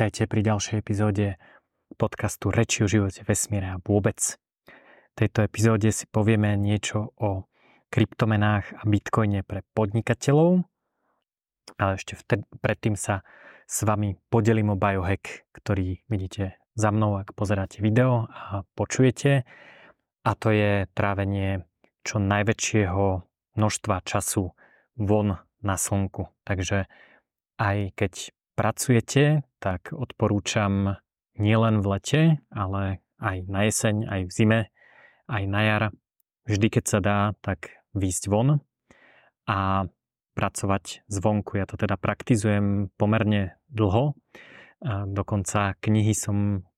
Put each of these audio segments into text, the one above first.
Vítajte pri ďalšej epizóde podcastu Reči o živote, vesmíre a vôbec. V tejto epizóde si povieme niečo o kryptomenách a bitcoine pre podnikateľov, ale ešte vtedy, predtým sa s vami podelím o biohack, ktorý vidíte za mnou, ak pozeráte video a počujete. A to je trávenie čo najväčšieho množstva času von na slnku. Takže aj keď pracujete, tak odporúčam nielen v lete, ale aj na jeseň, aj v zime, aj na jar. Vždy, keď sa dá, tak výjsť von a pracovať zvonku. Ja to teda praktizujem pomerne dlho. Dokonca knihy som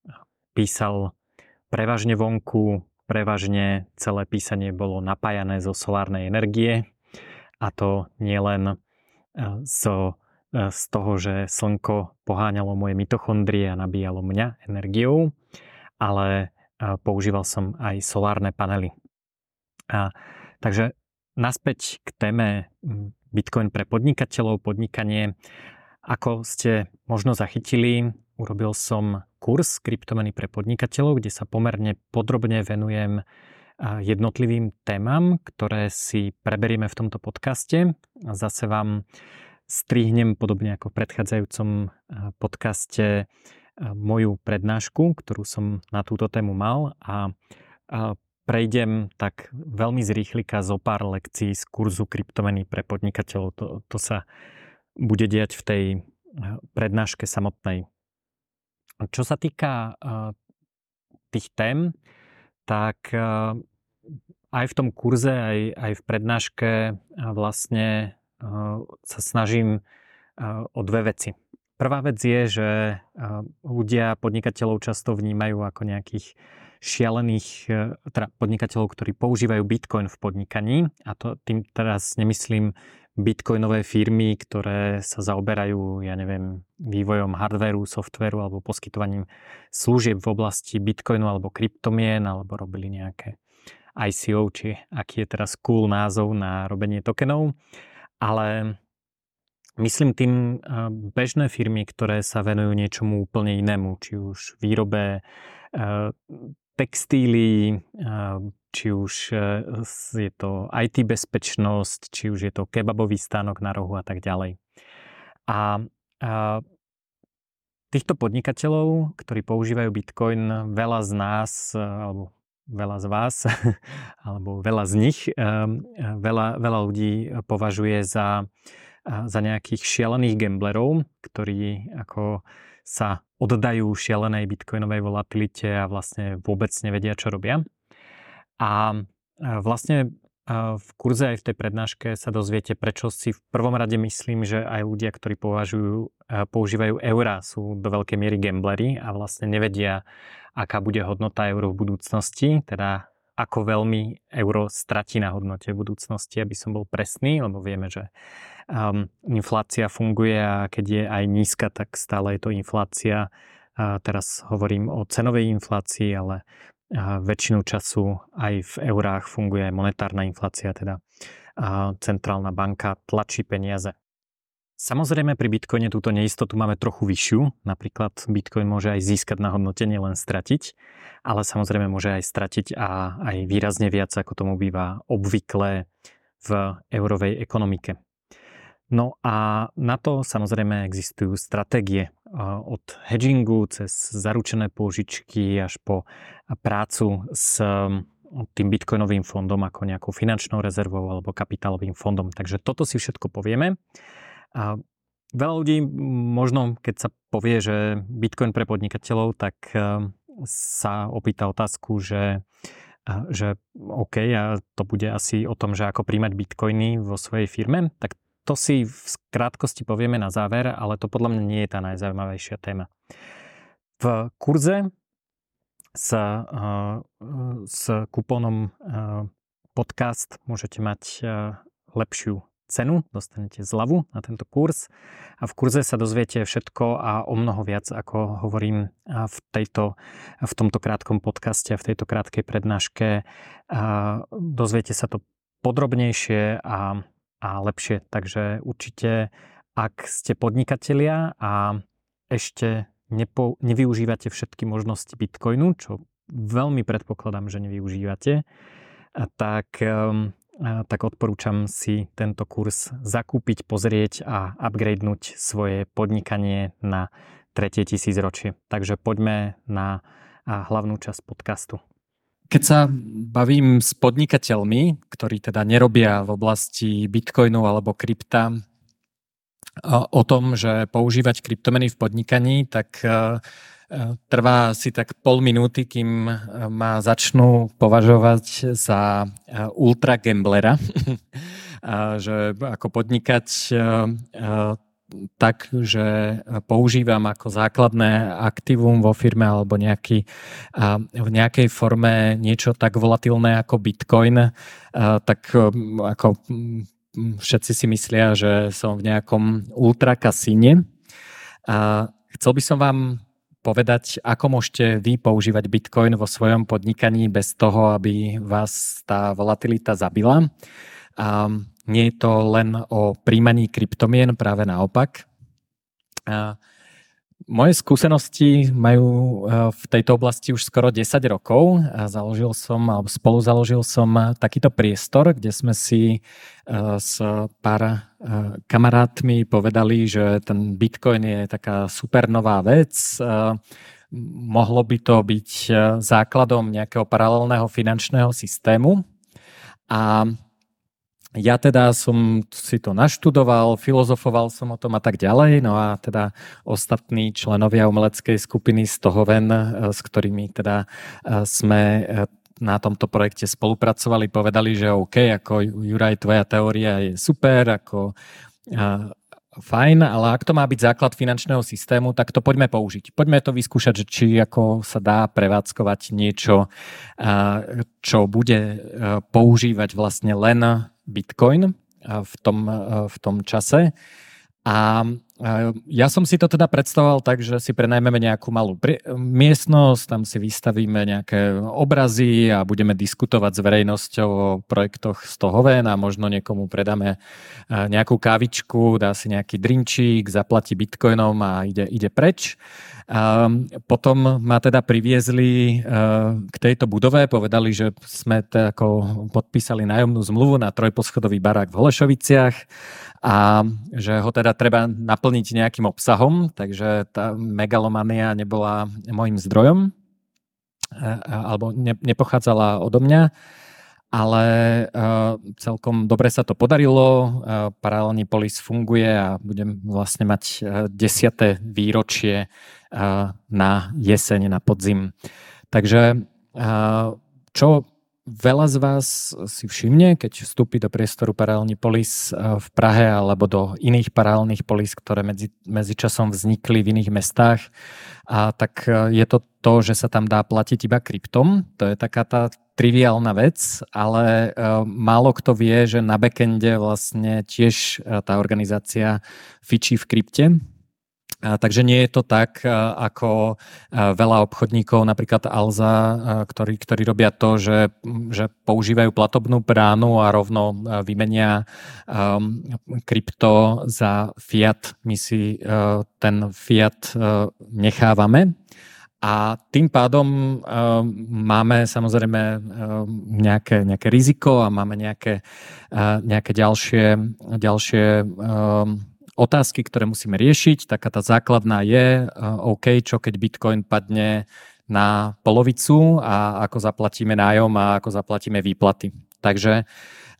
písal prevažne vonku, prevažne celé písanie bolo napájané zo solárnej energie a to nielen zo E, z toho, že slnko poháňalo moje mitochondrie a nabíjalo mňa energiou, ale e, používal som aj solárne panely. A, takže naspäť k téme Bitcoin pre podnikateľov, podnikanie. Ako ste možno zachytili, urobil som kurz kryptomeny pre podnikateľov, kde sa pomerne podrobne venujem e, jednotlivým témam, ktoré si preberieme v tomto podcaste. Zase vám strihnem podobne ako v predchádzajúcom eh, podcaste eh, moju prednášku, ktorú som na túto tému mal a prejdem tak veľmi zrýchlika zo pár lekcií z kurzu kryptomeny pre podnikateľov. To, to sa bude diať v tej eh, prednáške samotnej. Čo sa týka tých tém, tak aj v tom kurze, aj, aj v prednáške vlastne sa snažím o dve veci. Prvá vec je, že ľudia, podnikateľov často vnímajú ako nejakých šialených teda podnikateľov, ktorí používajú bitcoin v podnikaní. A to tým teraz nemyslím bitcoinové firmy, ktoré sa zaoberajú, ja neviem, vývojom hardvéru, softvéru alebo poskytovaním služieb v oblasti bitcoinu alebo kryptomien, alebo robili nejaké ICO, či aký je teraz cool názov na robenie tokenov ale myslím tým bežné firmy, ktoré sa venujú niečomu úplne inému, či už výrobe textíly, či už e, je to IT bezpečnosť, či už je to kebabový stánok na rohu a tak ďalej. A týchto podnikateľov, ktorí používajú Bitcoin, veľa z nás, alebo veľa z vás, alebo veľa z nich, ehm, veľa, veľa ľudí považuje za, za nejakých šialených gamblerov, ktorí ako sa oddajú šialenej bitcoinovej volatilite a vlastne vôbec nevedia, čo robia. A vlastne v kurze aj v tej prednáške sa dozviete, prečo si v prvom rade myslím, že aj ľudia, ktorí považujú, používajú eurá, sú do veľkej miery gamblery a vlastne nevedia, aká bude hodnota euro v budúcnosti, teda ako veľmi euro stratí na hodnote v budúcnosti, aby som bol presný, lebo vieme, že um, inflácia funguje a keď je aj nízka, tak stále je to inflácia. A teraz hovorím o cenovej inflácii, ale väčšinu času aj v eurách funguje monetárna inflácia, teda centrálna banka tlačí peniaze. Samozrejme pri Bitcoine túto neistotu máme trochu vyššiu. Napríklad Bitcoin môže aj získať na hodnote, nielen stratiť, ale samozrejme môže aj stratiť a aj výrazne viac, ako tomu býva obvykle v eurovej ekonomike. No a na to samozrejme existujú stratégie od hedgingu cez zaručené pôžičky až po prácu s tým bitcoinovým fondom ako nejakou finančnou rezervou alebo kapitálovým fondom. Takže toto si všetko povieme. A veľa ľudí možno, keď sa povie, že bitcoin pre podnikateľov, tak sa opýta otázku, že že OK, a to bude asi o tom, že ako príjmať bitcoiny vo svojej firme, tak to si v krátkosti povieme na záver, ale to podľa mňa nie je tá najzaujímavejšia téma. V kurze sa uh, s kupónom podcast môžete mať lepšiu cenu, dostanete zľavu na tento kurz a v kurze sa dozviete všetko a o mnoho viac, ako hovorím v, tejto, v tomto krátkom podcaste v tejto krátkej prednáške. Dozviete sa to podrobnejšie a a lepšie. Takže určite, ak ste podnikatelia a ešte nepo, nevyužívate všetky možnosti Bitcoinu, čo veľmi predpokladám, že nevyužívate, tak, ehm, tak odporúčam si tento kurz zakúpiť, pozrieť a upgradenúť svoje podnikanie na tretie tisícročie. Takže poďme na hlavnú časť podcastu. Keď sa bavím s podnikateľmi, ktorí teda nerobia v oblasti bitcoinu alebo krypta, o tom, že používať kryptomeny v podnikaní, tak trvá si tak pol minúty, kým e, ma začnú považovať za ultra gamblera. že ako podnikať tak, že používam ako základné aktívum vo firme alebo nejaký, v nejakej forme niečo tak volatilné ako Bitcoin, tak ako všetci si myslia, že som v nejakom ultrakasíne. Chcel by som vám povedať, ako môžete vy používať Bitcoin vo svojom podnikaní bez toho, aby vás tá volatilita zabila. A nie je to len o príjmaní kryptomien, práve naopak. A moje skúsenosti majú e, v tejto oblasti už skoro 10 rokov. Založil som, alebo spolu založil som takýto priestor, kde sme si e, s pár kamarátmi povedali, že ten Bitcoin je taká super nová vec. Mohlo by to byť základom nejakého paralelného finančného systému. A ja teda som si to naštudoval, filozofoval som o tom a tak ďalej, no a teda ostatní členovia umeleckej skupiny z toho ven, s ktorými teda sme na tomto projekte spolupracovali, povedali, že OK, ako Juraj, tvoja teória je super, ako fajn, ale ak to má byť základ finančného systému, tak to poďme použiť. Poďme to vyskúšať, že či ako sa dá prevádzkovať niečo, čo bude používať vlastne len Bitcoin v tom, v tom čase. A ja som si to teda predstavoval tak, že si prenajmeme nejakú malú miestnosť, tam si vystavíme nejaké obrazy a budeme diskutovať s verejnosťou o projektoch z toho ven a možno niekomu predáme nejakú kávičku, dá si nejaký drinčík, zaplatí bitcoinom a ide, ide preč. A potom ma teda priviezli k tejto budove, povedali, že sme ako podpísali nájomnú zmluvu na trojposchodový barák v Holešoviciach a že ho teda treba naplniť nejakým obsahom, takže tá megalomania nebola môjim zdrojom alebo ne, nepochádzala odo mňa, ale uh, celkom dobre sa to podarilo. Uh, paralelný polis funguje a budem vlastne mať uh, desiate výročie na jeseň, na podzim. Takže čo Veľa z vás si všimne, keď vstúpi do priestoru paralelný polis eh, v Prahe alebo do iných paralelných polis, ktoré medzi, medzi časom vznikli v iných mestách, a tak eh, je to to, že sa tam dá platiť iba kryptom. To je taká tá triviálna vec, ale uh, málo kto vie, že na backende vlastne tiež tá organizácia fičí v krypte Takže nie je to tak, ako veľa obchodníkov, napríklad Alza, ktorí, ktorí robia to, že, že používajú platobnú bránu a rovno vymenia um, krypto za fiat. My si uh, ten fiat uh, nechávame. A tým pádom uh, máme samozrejme uh, nejaké, nejaké riziko a máme nejaké, uh, nejaké ďalšie, ďalšie uh, otázky, ktoré musíme riešiť. Taká tá základná je, OK, čo keď Bitcoin padne na polovicu a ako zaplatíme nájom a ako zaplatíme výplaty. Takže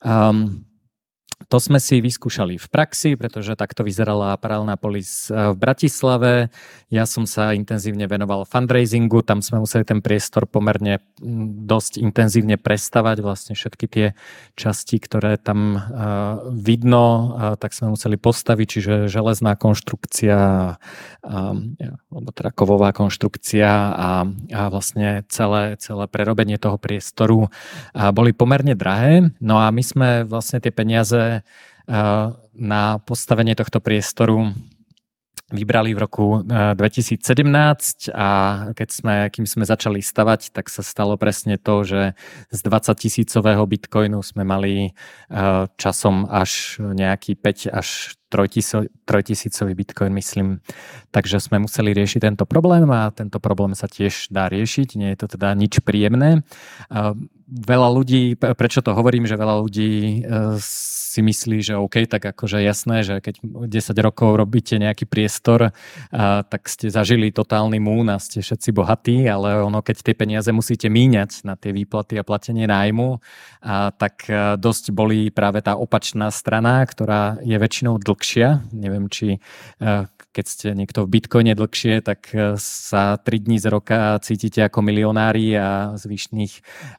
um, to sme si vyskúšali v praxi, pretože takto vyzerala paralelná polis eh, v Bratislave. Ja som sa intenzívne venoval fundraisingu, tam sme museli ten priestor pomerne mm, dosť intenzívne prestavať, vlastne všetky tie časti, ktoré tam eh, vidno, eh, tak sme museli postaviť, čiže železná konštrukcia, alebo teda kovová konštrukcia a, a vlastne celé, celé prerobenie toho priestoru boli pomerne drahé. No a my sme vlastne tie peniaze na postavenie tohto priestoru vybrali v roku 2017 eh, a keď sme, kým sme začali stavať, tak sa stalo presne to, že z 20 tisícového bitcoinu sme mali eh, časom až nejaký 5 až trojtisícový bitcoin, myslím. Takže sme museli riešiť tento problém a tento problém sa tiež dá riešiť. Nie je to teda nič príjemné. Veľa ľudí, prečo to hovorím, že veľa ľudí e, si myslí, že OK, tak akože jasné, že keď 10 rokov robíte nejaký priestor, tak ste zažili totálny mún a ste všetci bohatí, ale ono, keď tie peniaze musíte míňať na tie výplaty a platenie nájmu, tak a, dosť bolí práve tá opačná strana, ktorá je väčšinou dlhšia. Neviem, či a, keď ste niekto v bitcoine dlhšie, tak sa 3 dní z roka cítite ako milionári a zvyšných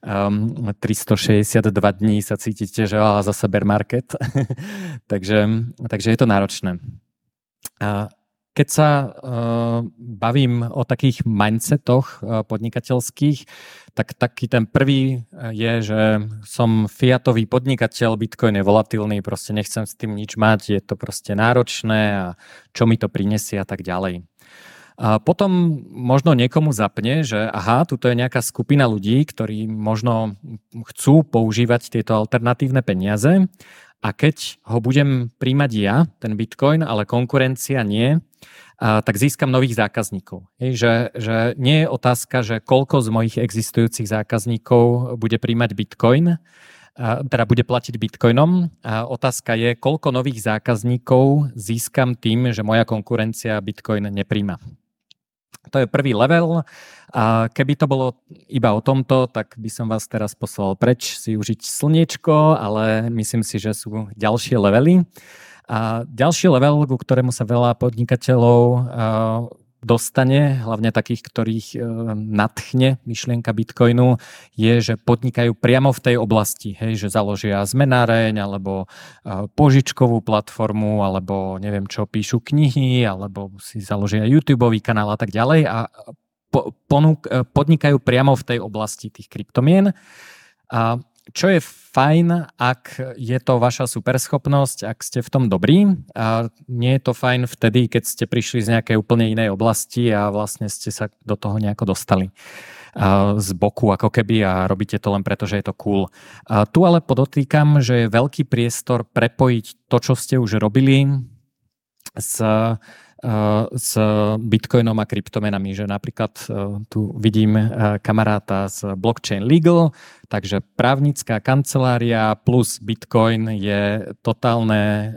um, 362 dní sa cítite, že oh, zase bear market takže, takže je to náročné. A keď sa uh, bavím o takých mindsetoch uh, podnikateľských, tak taký ten prvý je, že som fiatový podnikateľ, Bitcoin je volatilný, proste nechcem s tým nič mať, je to proste náročné a čo mi to prinesie a tak ďalej. A potom možno niekomu zapne, že aha, tuto je nejaká skupina ľudí, ktorí možno chcú používať tieto alternatívne peniaze a keď ho budem príjmať ja, ten Bitcoin, ale konkurencia nie, tak získam nových zákazníkov. Že, že nie je otázka, že koľko z mojich existujúcich zákazníkov bude príjmať Bitcoin, teda bude platiť Bitcoinom. A otázka je, koľko nových zákazníkov získam tým, že moja konkurencia Bitcoin nepríjma. To je prvý level. A keby to bolo iba o tomto, tak by som vás teraz poslal preč si užiť slniečko, ale myslím si, že sú ďalšie levely. A ďalší level, ku ktorému sa veľa podnikateľov dostane, hlavne takých, ktorých e, nadchne myšlienka Bitcoinu, je, že podnikajú priamo v tej oblasti, hej, že založia zmenáreň, alebo e, požičkovú platformu, alebo neviem čo, píšu knihy, alebo si založia YouTube kanál a tak ďalej a ponúk, e, podnikajú priamo v tej oblasti tých kryptomien. A čo je fajn, ak je to vaša superschopnosť, ak ste v tom dobrí. A nie je to fajn vtedy, keď ste prišli z nejakej úplne inej oblasti a vlastne ste sa do toho nejako dostali z boku ako keby a robíte to len preto, že je to cool. A tu ale podotýkam, že je veľký priestor prepojiť to, čo ste už robili s s bitcoinom a kryptomenami, že napríklad e, tu vidím e, kamaráta z Blockchain Legal, takže právnická kancelária plus bitcoin je totálne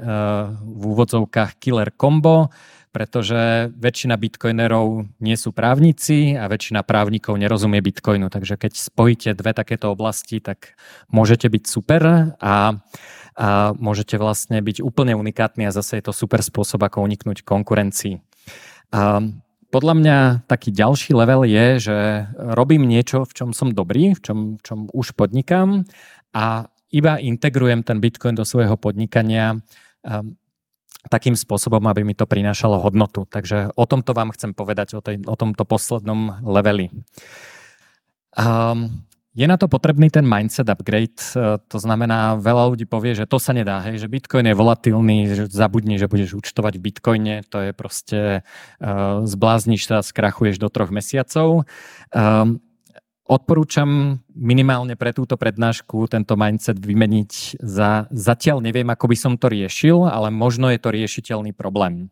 v úvodzovkách killer combo, pretože väčšina bitcoinerov nie sú právnici a väčšina právnikov nerozumie bitcoinu, takže keď spojíte dve takéto oblasti, tak môžete byť super a a môžete vlastne byť úplne unikátni a zase je to super spôsob, ako uniknúť konkurencii. A podľa mňa taký ďalší level je, že robím niečo, v čom som dobrý, v čom, v čom už podnikám a iba integrujem ten Bitcoin do svojho podnikania takým spôsobom, aby mi to prinášalo hodnotu. Takže o tomto vám chcem povedať, o, tej, o tomto poslednom leveli. Um, je na to potrebný ten mindset upgrade, e, to znamená, veľa ľudí povie, že to sa nedá, hej, že Bitcoin je volatilný, že zabudni, že budeš účtovať v Bitcoine, to je proste, uh, zblázniš sa, skrachuješ do troch mesiacov. Um, odporúčam minimálne pre túto prednášku tento mindset vymeniť za, zatiaľ neviem, ako by som to riešil, ale možno je to riešiteľný problém.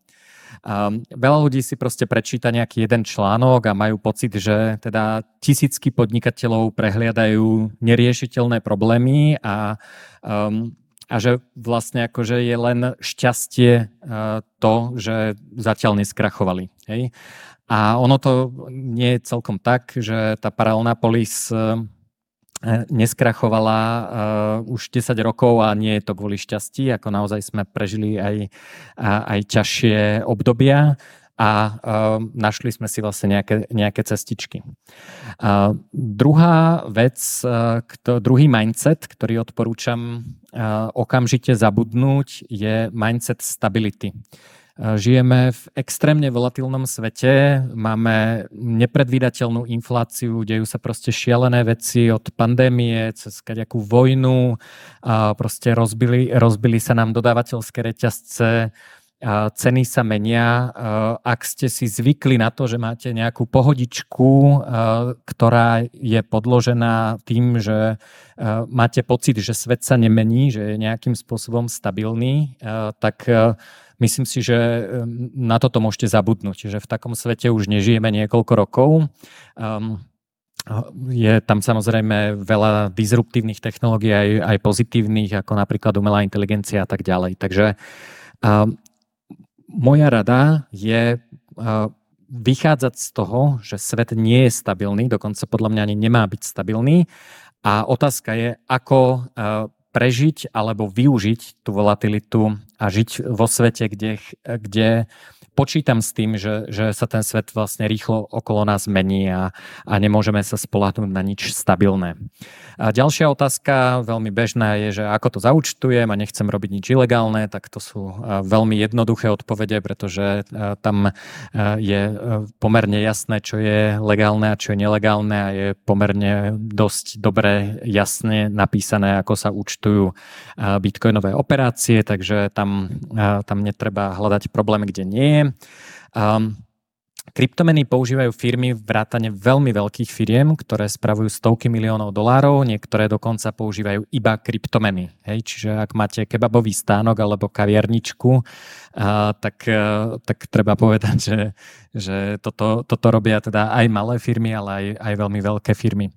Um, veľa ľudí si proste prečíta nejaký jeden článok a majú pocit, že teda tisícky podnikateľov prehliadajú neriešiteľné problémy a um, a že vlastne akože je len šťastie uh, to, že zatiaľ neskrachovali. Hej? A ono to nie je celkom tak, že tá paralelná polis uh, neskrachovala uh, už 10 rokov a nie je to kvôli šťastí, ako naozaj sme prežili aj, aj ťažšie obdobia a uh, našli sme si vlastne nejaké, nejaké cestičky. Uh, druhá vec, uh, kto, druhý mindset, ktorý odporúčam uh, okamžite zabudnúť, je mindset stability. Žijeme v extrémne volatilnom svete, máme nepredvídateľnú infláciu, dejú sa proste šialené veci od pandémie cez nejakú vojnu, a proste rozbili, rozbili sa nám dodávateľské reťazce, ceny sa menia. Ak ste si zvykli na to, že máte nejakú pohodičku, ktorá je podložená tým, že máte pocit, že svet sa nemení, že je nejakým spôsobom stabilný, tak myslím si, že na toto môžete zabudnúť, že v takom svete už nežijeme niekoľko rokov. Um, je tam samozrejme veľa disruptívnych technológií, aj, aj pozitívnych, ako napríklad umelá inteligencia a tak ďalej. Takže uh, moja rada je uh, vychádzať z toho, že svet nie je stabilný, dokonca podľa mňa ani nemá byť stabilný. A otázka je, ako uh, prežiť alebo využiť tú volatilitu a žiť vo svete, kde, kde počítam s tým, že, že sa ten svet vlastne rýchlo okolo nás mení a, a nemôžeme sa spolahnúť na nič stabilné. A ďalšia otázka, veľmi bežná, je, že ako to zaučtujem a nechcem robiť nič ilegálne, tak to sú veľmi jednoduché odpovede, pretože tam je pomerne jasné, čo je legálne a čo je nelegálne a je pomerne dosť dobre jasne napísané, ako sa účtujú bitcoinové operácie, takže tam, tam netreba hľadať problém, kde nie je. Um, Kryptomeny používajú firmy vrátane veľmi veľkých firiem, ktoré spravujú stovky miliónov dolárov, niektoré dokonca používajú iba kryptomeny. Hej, čiže ak máte kebabový stánok alebo kaviarničku, a, tak, a, tak treba povedať, že, že toto, toto robia teda aj malé firmy, ale aj, aj veľmi veľké firmy.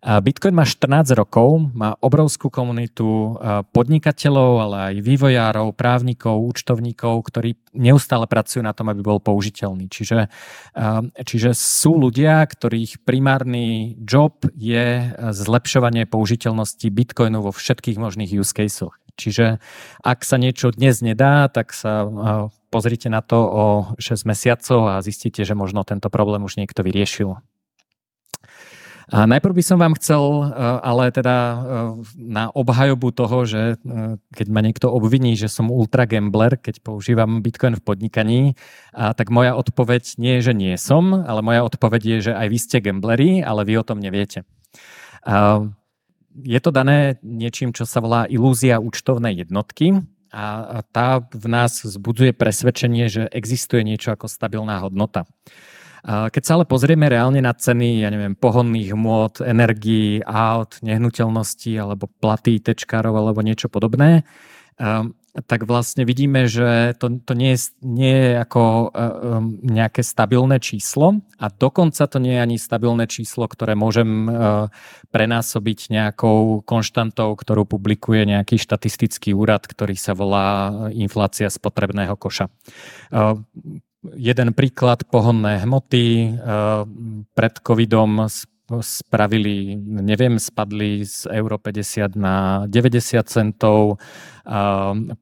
Bitcoin má 14 rokov, má obrovskú komunitu podnikateľov, ale aj vývojárov, právnikov, účtovníkov, ktorí neustále pracujú na tom, aby bol použiteľný. Čiže, čiže sú ľudia, ktorých primárny job je zlepšovanie použiteľnosti Bitcoinu vo všetkých možných use caseoch. Čiže ak sa niečo dnes nedá, tak sa pozrite na to o 6 mesiacov a zistíte, že možno tento problém už niekto vyriešil. A najprv by som vám chcel, e, ale teda e, na obhajobu toho, že e, keď ma niekto obviní, že som ultra gambler, keď používam Bitcoin v podnikaní, tak moja odpoveď nie je, že nie som, ale moja odpoveď je, že aj vy ste gambleri, ale vy o tom neviete. Je to dané niečím, čo sa volá ilúzia účtovnej jednotky a tá v nás zbudzuje presvedčenie, že existuje niečo ako stabilná hodnota. Keď sa ale pozrieme reálne na ceny, ja neviem, pohonných hmôt, energií, aut, nehnuteľností alebo platy tečkárov alebo niečo podobné, ehm, tak vlastne vidíme, že to, to nie, je, nie je ako um, nejaké stabilné číslo a dokonca to nie je ani stabilné číslo, ktoré môžem uh, prenásobiť nejakou konštantou, ktorú publikuje nejaký štatistický úrad, ktorý sa volá inflácia spotrebného koša. Uh, jeden príklad, pohonné hmoty. Eh, pred covidom spravili, neviem, spadli z euro 50 na 90 centov,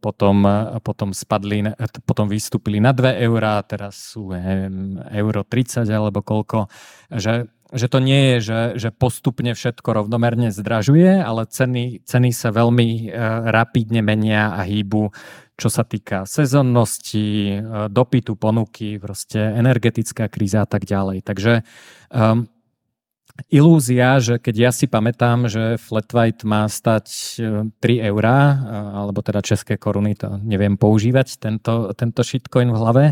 potom, potom spadli, potom vystúpili na 2 eurá, teraz sú neviem, euro 30 alebo koľko, že že to nie je, že, že postupne všetko rovnomerne zdražuje, ale ceny, ceny sa veľmi e, rapidne menia a hýbu, čo sa týka sezonnosti, e, dopytu, ponuky, proste energetická kríza a tak ďalej. Takže um, ilúzia, že keď ja si pamätám, že flat white má stať 3 e, eurá, alebo teda české koruny, to neviem používať, tento, tento shitcoin v hlave,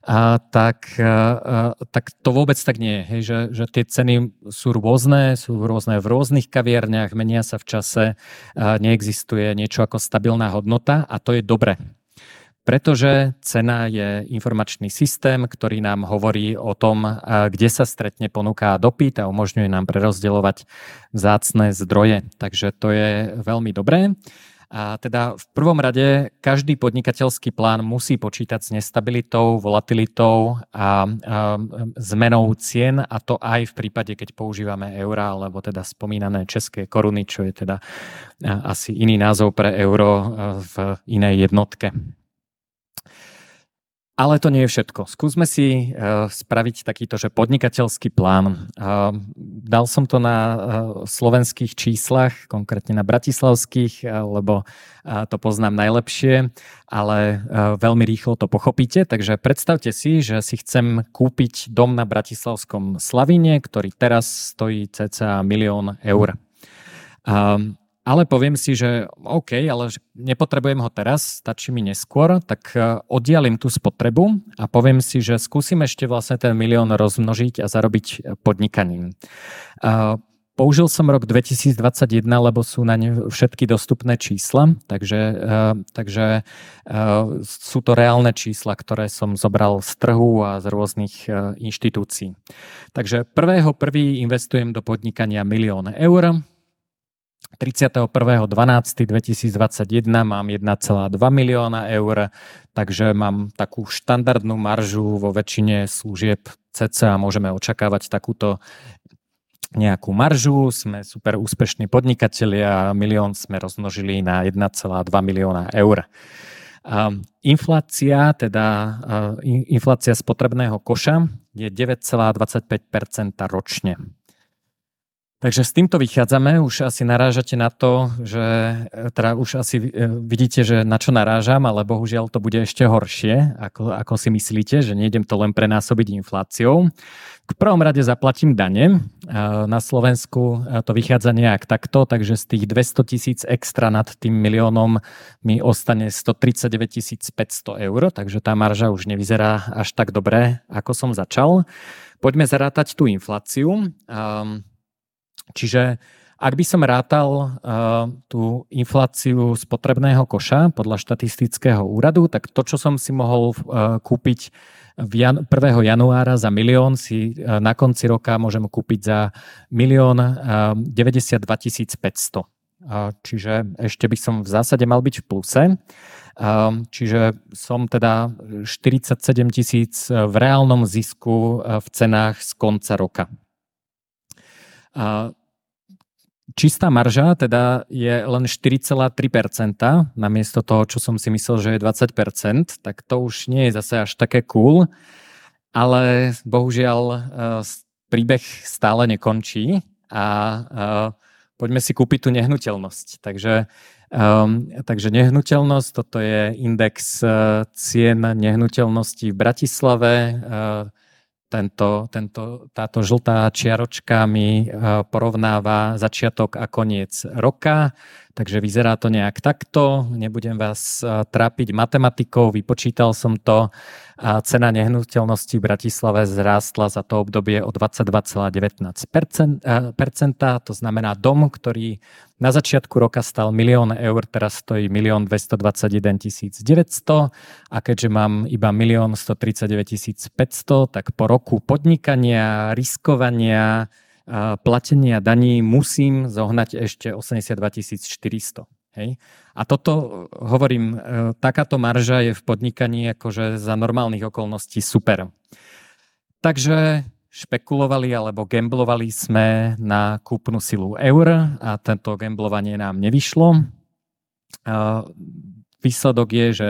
a tak, a, tak to vôbec tak nie je, hej, že, že tie ceny sú rôzne, sú rôzne v rôznych kaviarniach, menia sa v čase, a neexistuje niečo ako stabilná hodnota a to je dobre. Pretože cena je informačný systém, ktorý nám hovorí o tom, kde sa stretne ponuka a dopyt a umožňuje nám prerozdeľovať vzácne zdroje. Takže to je veľmi dobré. A teda v prvom rade každý podnikateľský plán musí počítať s nestabilitou, volatilitou a, a zmenou cien a to aj v prípade, keď používame eurá alebo teda spomínané české koruny, čo je teda asi iný názov pre euro v inej jednotke. Ale to nie je všetko. Skúsme si uh, spraviť takýto, že podnikateľský plán. Uh, dal som to na uh, slovenských číslach, konkrétne na bratislavských, uh, lebo uh, to poznám najlepšie, ale uh, veľmi rýchlo to pochopíte. Takže predstavte si, že si chcem kúpiť dom na Bratislavskom Slavine, ktorý teraz stojí cca milión eur. Uh, ale poviem si, že OK, ale nepotrebujem ho teraz, stačí mi neskôr, tak e, oddialím tú spotrebu a poviem si, že skúsim ešte vlastne ten milión rozmnožiť a zarobiť e, podnikaním. Použil som rok 2021, lebo sú na ne všetky dostupné čísla, takže, takže sú to reálne čísla, ktoré som zobral z trhu a z rôznych inštitúcií. Takže prvého prvý investujem do podnikania milión eur, 31.12.2021 mám 1,2 milióna eur, takže mám takú štandardnú maržu vo väčšine služieb CC a môžeme očakávať takúto nejakú maržu, sme super úspešní podnikatelia a milión sme rozmnožili na 1,2 milióna eur. Inflácia, teda inflácia spotrebného koša je 9,25% ročne. Takže s týmto vychádzame, už asi narážate na to, že e, teda už asi e, vidíte, že na čo narážam, ale bohužiaľ to bude ešte horšie, ako, ako si myslíte, že nejdem to len prenásobiť infláciou. V prvom rade zaplatím dane. Na Slovensku e, to vychádza nejak takto, takže z tých 200 tisíc extra nad tým miliónom mi ostane 139 500 eur, takže tá marža už nevyzerá až tak dobre, ako som začal. Poďme zarátať tú infláciu. Čiže ak by som rátal uh, tú infláciu spotrebného koša podľa štatistického úradu, tak to, čo som si mohol uh, kúpiť v jan- 1. januára za milión, si uh, na konci roka môžem kúpiť za milión uh, 92 500. Uh, čiže ešte by som v zásade mal byť v pluse. Uh, čiže som teda 47 tisíc v reálnom zisku v cenách z konca roka. Čistá marža teda je len 4,3% namiesto toho, čo som si myslel, že je 20%, tak to už nie je zase až také cool, ale bohužiaľ e, príbeh stále nekončí a e, poďme si kúpiť tú nehnuteľnosť. Takže, takže nehnuteľnosť, toto je index cien nehnuteľností v Bratislave, tento, tento, táto žltá čiaročka mi e, porovnáva začiatok a koniec roka, takže vyzerá to nejak takto. Nebudem vás e, trápiť matematikou, vypočítal som to a cena nehnuteľnosti v Bratislave zrástla za to obdobie o 22,19%. To znamená dom, ktorý na začiatku roka stal milión eur, teraz stojí milión 221 900 a keďže mám iba milión 139 500, tak po roku podnikania, riskovania, platenia daní musím zohnať ešte 82 400. Hej. A toto, hovorím, e, takáto marža je v podnikaní akože za normálnych okolností super. Takže špekulovali alebo gamblovali sme na kúpnu silu eur a tento gamblovanie nám nevyšlo. Výsledok je, že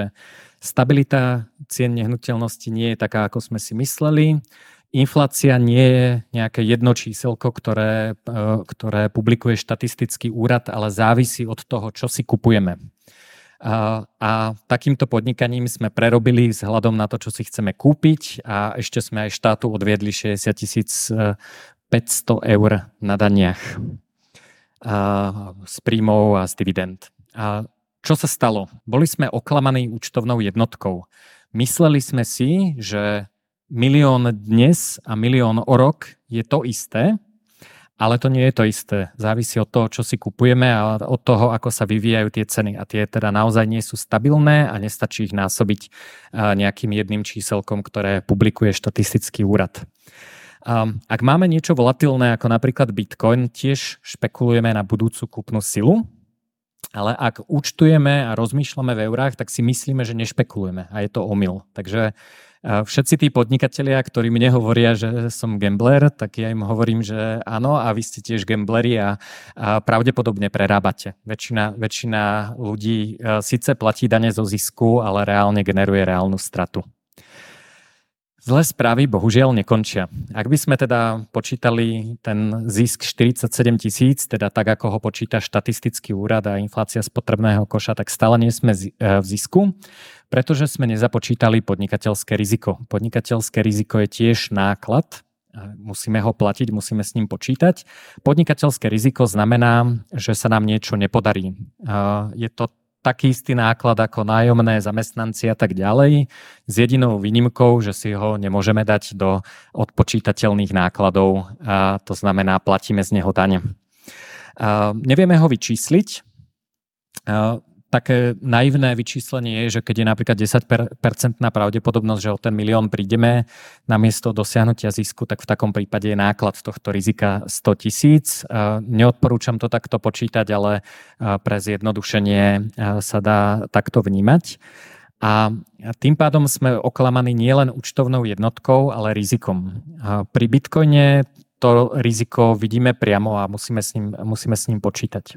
stabilita cien nehnuteľnosti nie je taká, ako sme si mysleli inflácia nie je nejaké jedno číselko, ktoré, e, ktoré publikuje štatistický úrad, ale závisí od toho, čo si kupujeme. A, a takýmto podnikaním sme prerobili vzhľadom na to, čo si chceme kúpiť a ešte sme aj štátu odviedli 60 500 eur na daniach a, z príjmov a z dividend. A čo sa stalo? Boli sme oklamaní účtovnou jednotkou. Mysleli sme si, že milión dnes a milión o rok je to isté, ale to nie je to isté. Závisí od toho, čo si kupujeme a od toho, ako sa vyvíjajú tie ceny. A tie teda naozaj nie sú stabilné a nestačí ich násobiť nejakým jedným číselkom, ktoré publikuje štatistický úrad. Ak máme niečo volatilné, ako napríklad Bitcoin, tiež špekulujeme na budúcu kúpnu silu, ale ak účtujeme a rozmýšľame v eurách, tak si myslíme, že nešpekulujeme a je to omyl. Takže Všetci tí podnikatelia, ktorí mne hovoria, že som gambler, tak ja im hovorím, že áno a vy ste tiež gambleri a, a pravdepodobne prerábate. Väčšina, väčšina ľudí e, síce platí dane zo zisku, ale reálne generuje reálnu stratu. Zlé správy bohužiaľ nekončia. Ak by sme teda počítali ten zisk 47 tisíc, teda tak ako ho počíta štatistický úrad a inflácia spotrebného koša, tak stále nie sme e, v zisku, pretože sme nezapočítali podnikateľské riziko. Podnikateľské riziko je tiež náklad musíme ho platiť, musíme s ním počítať. Podnikateľské riziko znamená, že sa nám niečo nepodarí. Je to taký istý náklad ako nájomné zamestnanci a tak ďalej, s jedinou výnimkou, že si ho nemôžeme dať do odpočítateľných nákladov, a to znamená, platíme z neho daň. Nevieme ho vyčísliť, také naivné vyčíslenie je, že keď je napríklad 10% pravdepodobnosť, že o ten milión prídeme namiesto dosiahnutia zisku, tak v takom prípade je náklad tohto rizika 100 tisíc. Neodporúčam to takto počítať, ale pre zjednodušenie sa dá takto vnímať. A tým pádom sme oklamaní nielen účtovnou jednotkou, ale rizikom. Pri Bitcoine to riziko vidíme priamo a musíme s ním, musíme s ním počítať.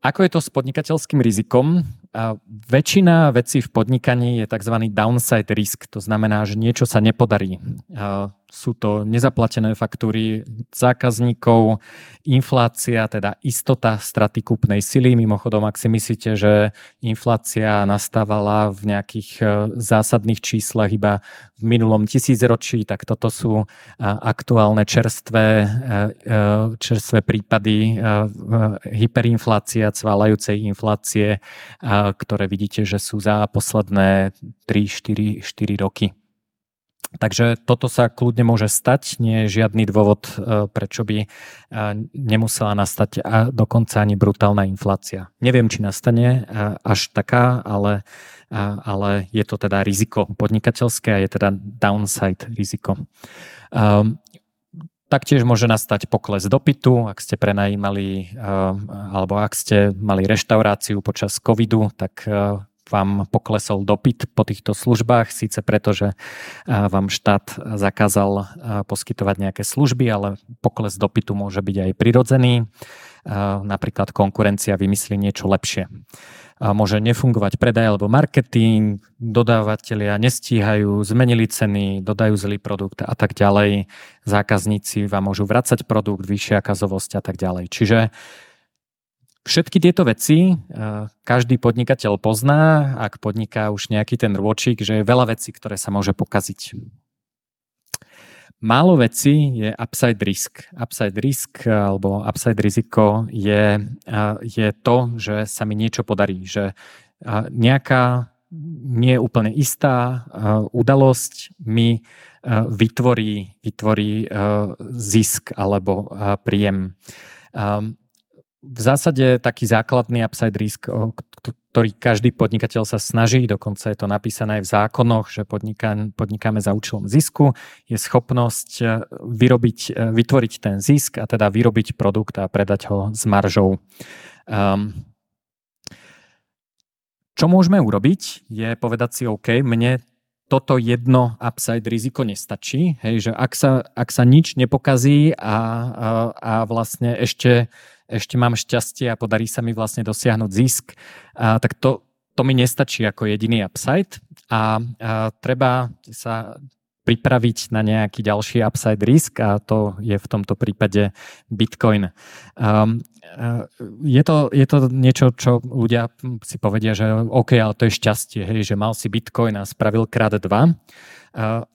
Ako je to s podnikateľským rizikom? A väčšina vecí v podnikaní je tzv. downside risk, to znamená, že niečo sa nepodarí. A sú to nezaplatené faktúry zákazníkov, inflácia, teda istota straty kúpnej sily. Mimochodom, ak si myslíte, že inflácia nastávala v nejakých e, zásadných číslach iba v minulom tisícročí, tak toto sú e, aktuálne čerstvé, e, čerstvé prípady hyperinflácia, cválajúcej inflácie, ktoré vidíte, že sú za posledné 3, 4, 4 roky. Takže toto sa kľudne môže stať, nie je žiadny dôvod, e, prečo by e, nemusela nastať a dokonca ani brutálna inflácia. Neviem, či nastane e, až taká, ale, ale je to teda riziko podnikateľské a je teda downside riziko. Taktiež môže nastať pokles dopytu, ak ste prenajímali alebo ak ste mali reštauráciu počas covidu, tak vám poklesol dopyt po týchto službách, síce preto, že vám štát zakázal poskytovať nejaké služby, ale pokles dopytu môže byť aj prirodzený. Napríklad konkurencia vymyslí niečo lepšie. Môže nefungovať predaj alebo marketing, dodávateľia nestíhajú, zmenili ceny, dodajú zlý produkt a tak ďalej. Zákazníci vám môžu vracať produkt, vyššia kazovosť a tak ďalej. Čiže Všetky tieto veci každý podnikateľ pozná, ak podniká už nejaký ten rôčik, že je veľa vecí, ktoré sa môže pokaziť. Málo vecí je upside risk. Upside risk alebo upside riziko je, je to, že sa mi niečo podarí, že nejaká nie úplne istá udalosť mi vytvorí, vytvorí zisk alebo príjem v zásade taký základný upside risk, ktorý každý podnikateľ sa snaží, dokonca je to napísané aj v zákonoch, že podniká, podnikáme za účelom zisku, je schopnosť e, vyrobiť, e, vytvoriť ten zisk a teda vyrobiť produkt a predať ho s maržou. Um, čo môžeme urobiť, je povedať si, OK, mne toto jedno upside riziko nestačí, hej, že ak sa, ak sa nič nepokazí a, a, a vlastne ešte ešte mám šťastie a podarí sa mi vlastne dosiahnuť zisk, a, tak to, to mi nestačí ako jediný upside a, a treba sa pripraviť na nejaký ďalší upside risk a to je v tomto prípade Bitcoin. Um, je to, je to niečo, čo ľudia si povedia, že OK, ale to je šťastie, hej, že mal si Bitcoin a spravil krát dva.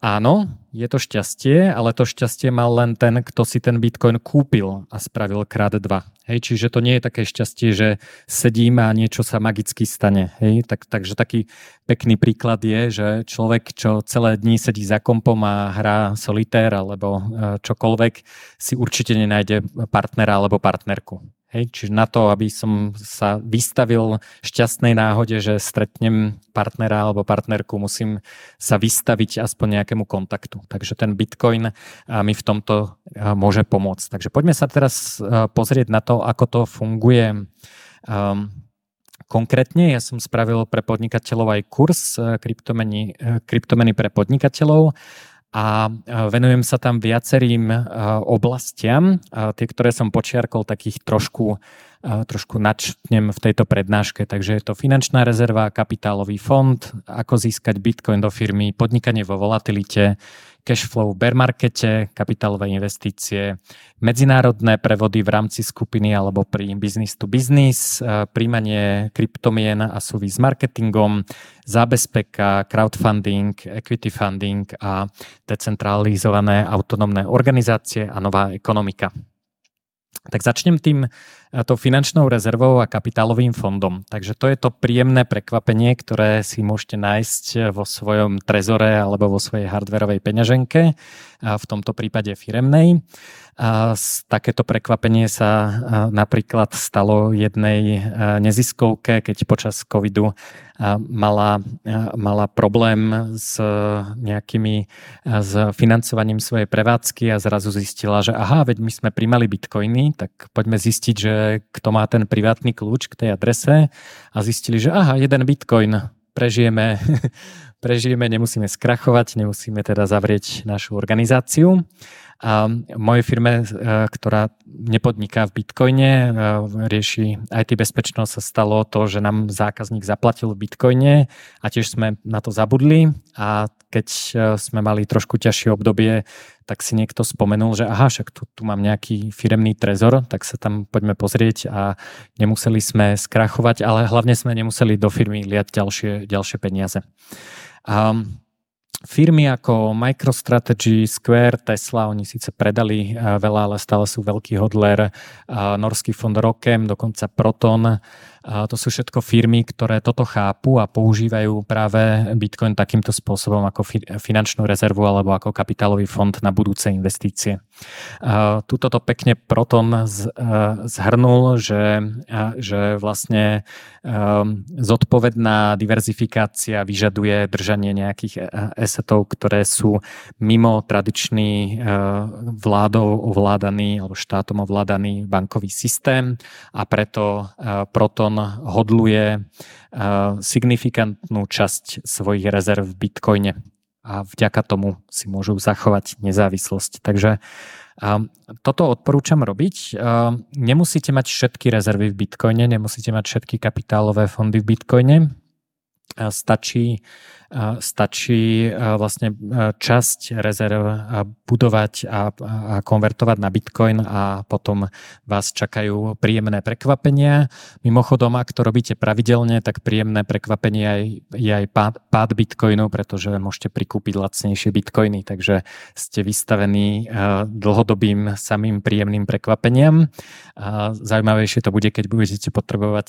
Áno, je to šťastie, ale to šťastie mal len ten, kto si ten Bitcoin kúpil a spravil krát dva. Hej, čiže to nie je také šťastie, že sedím a niečo sa magicky stane. Hej, tak, takže taký pekný príklad je, že človek, čo celé dní sedí za kompom a hrá solitér alebo čokoľvek, si určite nenájde partnera alebo partnerku. Hej, čiže na to, aby som sa vystavil šťastnej náhode, že stretnem partnera alebo partnerku, musím sa vystaviť aspoň nejakému kontaktu. Takže ten Bitcoin mi v tomto môže pomôcť. Takže poďme sa teraz pozrieť na to, ako to funguje konkrétne. Ja som spravil pre podnikateľov aj kurz kryptomeny, kryptomeny pre podnikateľov a venujem sa tam viacerým oblastiam. Tie, ktoré som počiarkol, takých trošku, trošku načtnem v tejto prednáške. Takže je to finančná rezerva, kapitálový fond, ako získať bitcoin do firmy, podnikanie vo volatilite, cash flow v bear markete, kapitálové investície, medzinárodné prevody v rámci skupiny alebo pri business to business, príjmanie kryptomien a súvis s marketingom, zábezpeka, crowdfunding, equity funding a decentralizované autonómne organizácie a nová ekonomika. Tak začnem tým tou finančnou rezervou a kapitálovým fondom. Takže to je to príjemné prekvapenie, ktoré si môžete nájsť vo svojom trezore alebo vo svojej hardverovej peňaženke, v tomto prípade firemnej. A takéto prekvapenie sa napríklad stalo jednej neziskovke, keď počas covidu mala, mala problém s nejakými s financovaním svojej prevádzky a zrazu zistila, že aha, veď my sme primali bitcoiny, tak poďme zistiť, že kto má ten privátny kľúč k tej adrese a zistili, že aha, jeden bitcoin prežijeme, prežijeme, nemusíme skrachovať, nemusíme teda zavrieť našu organizáciu. V mojej firme, e, ktorá nepodniká v bitcoine, e, rieši IT bezpečnosť, sa stalo to, že nám zákazník zaplatil v bitcoine a tiež sme na to zabudli a keď e, sme mali trošku ťažšie obdobie, tak si niekto spomenul, že aha, však tu, tu mám nejaký firemný trezor, tak sa tam poďme pozrieť a nemuseli sme skrachovať, ale hlavne sme nemuseli do firmy liať ďalšie, ďalšie peniaze. Um, Firmy ako MicroStrategy, Square, Tesla, oni síce predali eh, veľa, ale stále sú veľký hodler. Norský fond Rokem, dokonca Proton to sú všetko firmy, ktoré toto chápu a používajú práve Bitcoin takýmto spôsobom ako finančnú rezervu alebo ako kapitálový fond na budúce investície. Tuto to pekne Proton zhrnul, že, že vlastne zodpovedná diverzifikácia vyžaduje držanie nejakých esetov, ktoré sú mimo tradičný vládou ovládaný alebo štátom ovládaný bankový systém a preto Proton hodluje signifikantnú časť svojich rezerv v bitcoine a vďaka tomu si môžu zachovať nezávislosť. Takže toto odporúčam robiť. Nemusíte mať všetky rezervy v bitcoine, nemusíte mať všetky kapitálové fondy v bitcoine. Stačí stačí vlastne časť rezerv budovať a, a konvertovať na Bitcoin a potom vás čakajú príjemné prekvapenia. Mimochodom, ak to robíte pravidelne, tak príjemné prekvapenie je aj pád, pád Bitcoinu, pretože môžete prikúpiť lacnejšie Bitcoiny, takže ste vystavení dlhodobým samým príjemným prekvapeniam. Zaujímavejšie to bude, keď budete potrebovať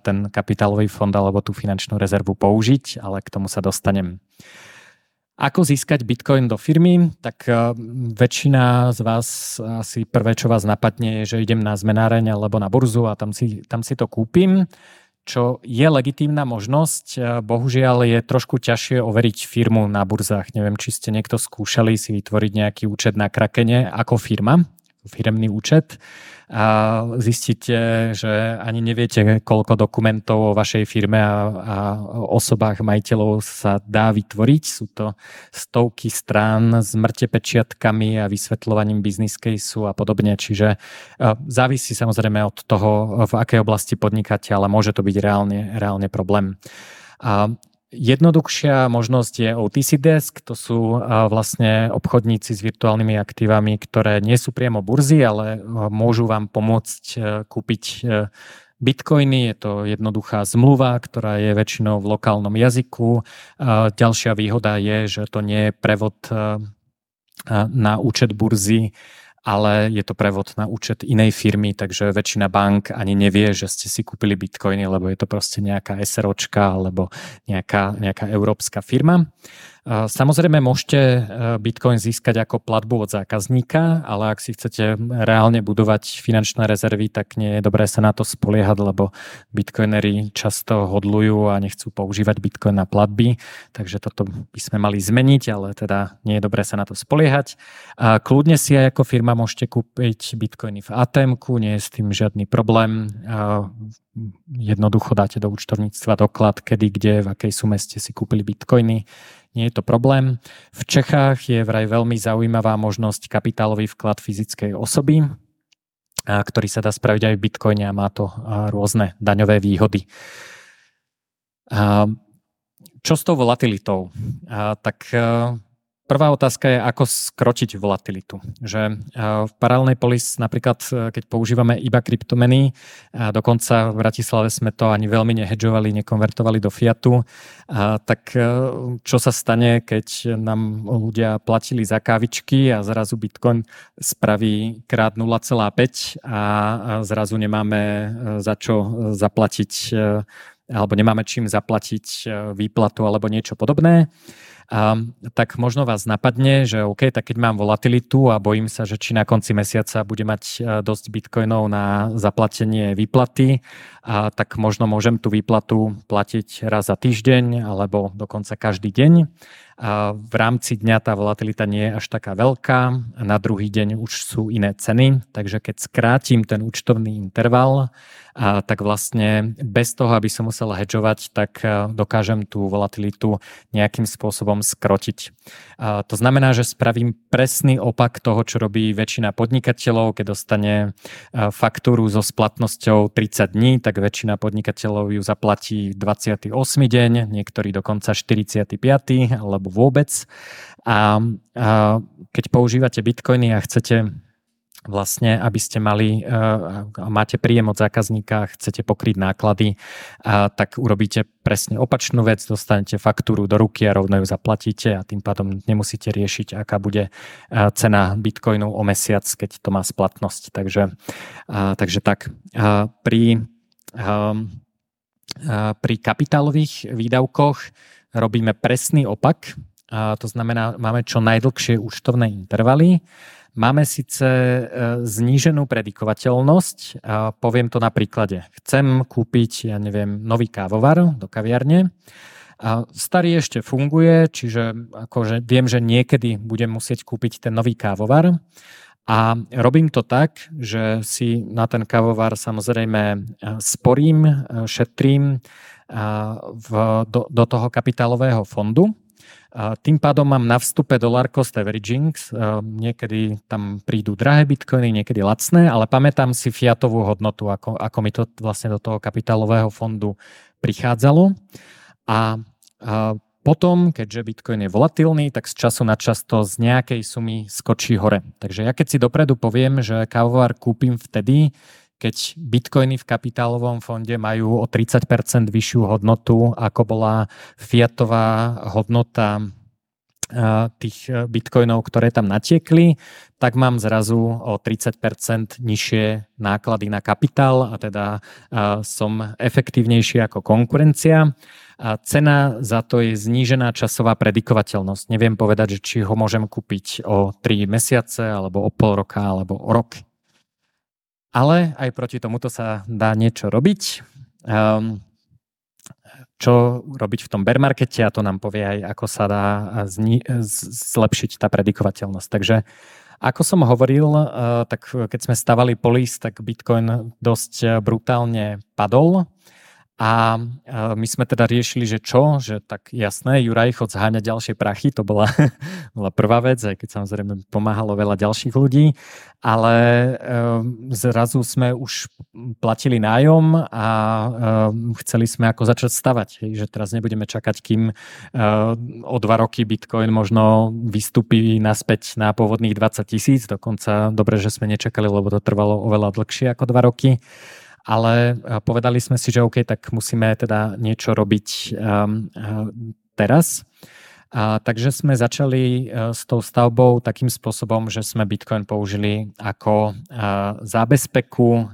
ten kapitálový fond alebo tú finančnú rezervu použiť, ale k tomu sa dostanem. Ako získať Bitcoin do firmy? Tak uh, väčšina z vás asi prvé, čo vás napadne, je, že idem na zmenáreň alebo na burzu a tam si, tam si to kúpim, čo je legitímna možnosť. Uh, bohužiaľ je trošku ťažšie overiť firmu na burzách. Neviem, či ste niekto skúšali si vytvoriť nejaký účet na Krakene ako firma, firemný účet a zistíte, že ani neviete, koľko dokumentov o vašej firme a, a osobách majiteľov sa dá vytvoriť. Sú to stovky strán s mŕte pečiatkami a vysvetľovaním business caseu a podobne. Čiže závisí samozrejme od toho, v akej oblasti podnikáte, ale môže to byť reálne, reálne problém. A Jednoduchšia možnosť je OTC Desk, to sú vlastne obchodníci s virtuálnymi aktívami, ktoré nie sú priamo burzy, ale môžu vám pomôcť e, kúpiť e, bitcoiny. Je to jednoduchá zmluva, ktorá je väčšinou v lokálnom jazyku. Ďalšia výhoda je, že to nie je prevod e, na účet burzy, ale je to prevod na účet inej firmy, takže väčšina bank ani nevie, že ste si kúpili bitcoiny, lebo je to proste nejaká SROčka alebo nejaká, nejaká európska firma. Samozrejme môžete e, Bitcoin získať ako platbu od zákazníka, ale ak si chcete reálne budovať finančné rezervy, tak nie je dobré sa na to spoliehať, lebo bitcoinery často hodlujú a nechcú používať Bitcoin na platby, takže toto by sme mali zmeniť, ale teda nie je dobré sa na to spoliehať. A kľudne si aj ako firma môžete kúpiť Bitcoiny v atm nie je s tým žiadny problém jednoducho dáte do účtovníctva doklad, kedy, kde, v akej sume ste si kúpili bitcoiny. Nie je to problém. V Čechách je vraj veľmi zaujímavá možnosť kapitálový vklad fyzickej osoby, ktorý sa dá spraviť aj v bitcoine a má to rôzne daňové výhody. Čo s tou volatilitou? Tak Prvá otázka je, ako skrotiť volatilitu. Že v paralelnej polis napríklad, e, keď používame iba kryptomeny, dokonca v Bratislave sme to ani veľmi nehedžovali, nekonvertovali do fiatu, tak e, čo sa stane, keď nám ľudia platili za kávičky a zrazu Bitcoin spraví krát 0,5 a zrazu nemáme za čo zaplatiť alebo nemáme čím zaplatiť výplatu alebo niečo podobné a, tak možno vás napadne, že OK, tak keď mám volatilitu a bojím sa, že či na konci mesiaca bude mať e, dosť bitcoinov na zaplatenie výplaty, a tak možno môžem tú výplatu platiť raz za týždeň alebo dokonca každý deň. A v rámci dňa tá volatilita nie je až taká veľká, na druhý deň už sú iné ceny, takže keď skrátim ten účtovný interval, a tak vlastne bez toho, aby som musel hedžovať, tak e, dokážem tú volatilitu nejakým spôsobom skrotiť. A to znamená, že spravím presný opak toho, čo robí väčšina podnikateľov, keď dostane e, faktúru so splatnosťou 30 dní, tak väčšina podnikateľov ju zaplatí 28. deň, niektorí dokonca 45. alebo vôbec. A, a keď používate bitcoiny a chcete vlastne, aby ste mali, uh, máte príjem od zákazníka, chcete pokryť náklady, uh, tak urobíte presne opačnú vec, dostanete faktúru do ruky a rovno ju zaplatíte a tým pádom nemusíte riešiť, aká bude uh, cena bitcoinu o mesiac, keď to má splatnosť. Takže, uh, takže tak. Pri, uh, pri kapitálových výdavkoch robíme presný opak, a to znamená, máme čo najdlhšie účtovné intervaly Máme síce e, zníženú predikovateľnosť, poviem to na príklade. Chcem kúpiť, ja neviem, nový kávovar do kaviarne, starý ešte funguje, čiže akože viem, že niekedy budem musieť kúpiť ten nový kávovar. A robím to tak, že si na ten kávovar samozrejme e, sporím, e, šetrím do, do toho kapitálového fondu tým pádom mám na vstupe dollar cost averaging, niekedy tam prídu drahé bitcoiny, niekedy lacné, ale pamätám si fiatovú hodnotu, ako, ako mi to vlastne do toho kapitálového fondu prichádzalo. A, a potom, keďže Bitcoin je volatilný, tak z času na čas to z nejakej sumy skočí hore. Takže ja keď si dopredu poviem, že kávovar kúpim vtedy, keď bitcoiny v kapitálovom fonde majú o 30% vyššiu hodnotu, ako bola fiatová hodnota tých e, bitcoinov, ktoré tam natiekli, tak mám zrazu o 30% nižšie náklady na kapitál a teda som efektívnejší ako konkurencia. A cena za to je znížená časová predikovateľnosť. Neviem povedať, že či ho môžem kúpiť o 3 mesiace, alebo o pol roka, alebo o rok. Ale aj proti tomuto sa dá niečo robiť. Um, čo robiť v tom bear markete a to nám povie aj, ako sa dá zni- zlepšiť tá predikovateľnosť. Takže ako som hovoril, uh, tak keď sme stavali polis, tak Bitcoin dosť brutálne padol. A my sme teda riešili, že čo, že tak jasné, Juraj, chod zháňať ďalšie prachy, to bola, bola prvá vec, aj keď samozrejme pomáhalo veľa ďalších ľudí, ale zrazu sme už platili nájom a chceli sme ako začať stavať, že teraz nebudeme čakať, kým o dva roky Bitcoin možno vystúpi naspäť na pôvodných 20 tisíc, dokonca dobre, že sme nečakali, lebo to trvalo oveľa dlhšie ako dva roky ale povedali sme si, že OK, tak musíme teda niečo robiť um, teraz. A, takže sme začali uh, s tou stavbou takým spôsobom, že sme Bitcoin použili ako uh, zábezpeku, uh,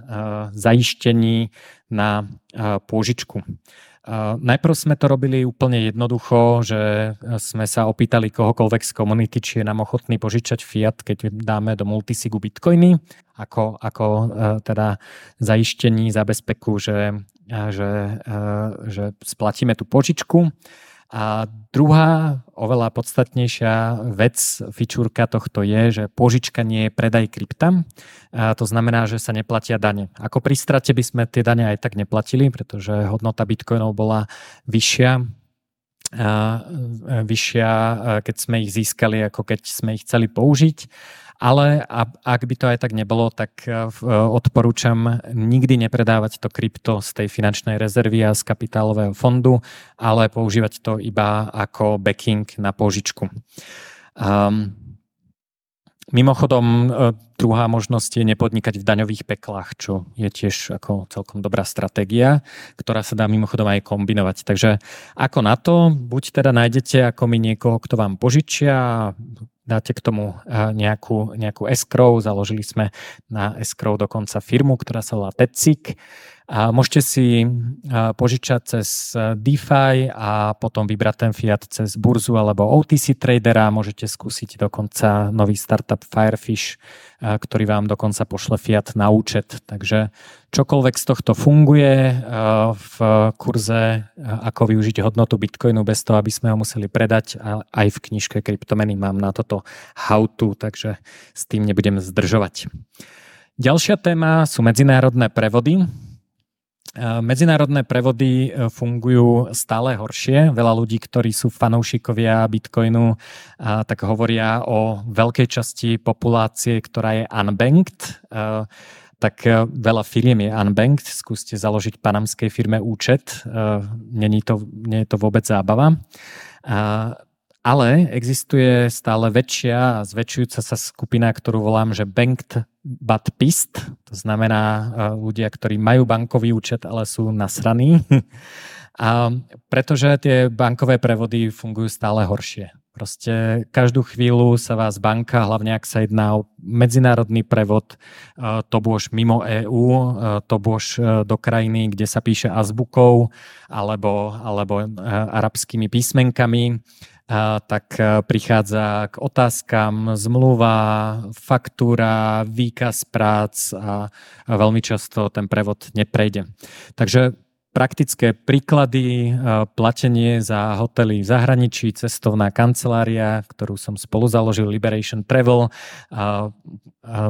zaištení na pôžičku. Najprv sme to robili úplne jednoducho, že sme sa opýtali kohokoľvek z komunity, či je nám ochotný požičať fiat, keď dáme do multisigu bitcoiny, ako, ako e, teda zaištení, zabezpeku, že, e, že, e, že splatíme tú požičku. A druhá, oveľa podstatnejšia vec, fičúrka tohto je, že požička nie je predaj krypta. A to znamená, že sa neplatia dane. Ako pri strate by sme tie dane aj tak neplatili, pretože hodnota bitcoinov bola vyššia vyššia, keď sme ich získali, ako keď sme ich chceli použiť. Ale ak by to aj tak nebolo, tak e, e, odporúčam nikdy nepredávať to krypto z tej finančnej rezervy a z kapitálového fondu, ale používať to iba ako backing na požičku. Um, Mimochodom, e, druhá možnosť je nepodnikať v daňových peklách, čo je tiež ako celkom dobrá stratégia, ktorá sa dá mimochodom aj kombinovať. Takže ako na to, buď teda nájdete ako my niekoho, kto vám požičia, dáte k tomu e, nejakú, nejakú escrow, založili sme na escrow dokonca firmu, ktorá sa volá Tetsik a môžete si požičať cez e, DeFi a potom vybrať ten fiat cez burzu alebo OTC tradera. Môžete skúsiť dokonca nový startup Firefish, ktorý vám dokonca pošle fiat na účet. Takže čokoľvek z tohto funguje v kurze, ako využiť hodnotu Bitcoinu bez toho, aby sme ho museli predať. Aj v knižke kryptomeny mám na toto how to, takže s tým nebudem zdržovať. Ďalšia téma sú medzinárodné prevody. Medzinárodné prevody e, fungujú stále horšie. Veľa ľudí, ktorí sú fanoušikovia Bitcoinu, tak hovoria o veľkej časti populácie, ktorá je unbanked. E, tak veľa firiem je unbanked. Skúste založiť panamskej firme účet. Není to, nie je to vôbec zábava. Ale existuje stále väčšia a zväčšujúca sa skupina, ktorú volám, že banked but pissed. To znamená uh, ľudia, ktorí majú bankový účet, ale sú nasraní. a pretože tie bankové prevody fungujú stále horšie. Proste každú chvíľu sa vás banka, hlavne ak sa jedná o medzinárodný prevod, uh, to bôž mimo EÚ, uh, to bôž do krajiny, kde sa píše azbukou alebo, alebo arabskými písmenkami, tak e, prichádza k otázkam zmluva, faktúra, výkaz prác a veľmi často ten prevod neprejde. Takže praktické príklady, e, platenie za hotely v zahraničí, cestovná kancelária, ktorú som spolu založil, Liberation Travel,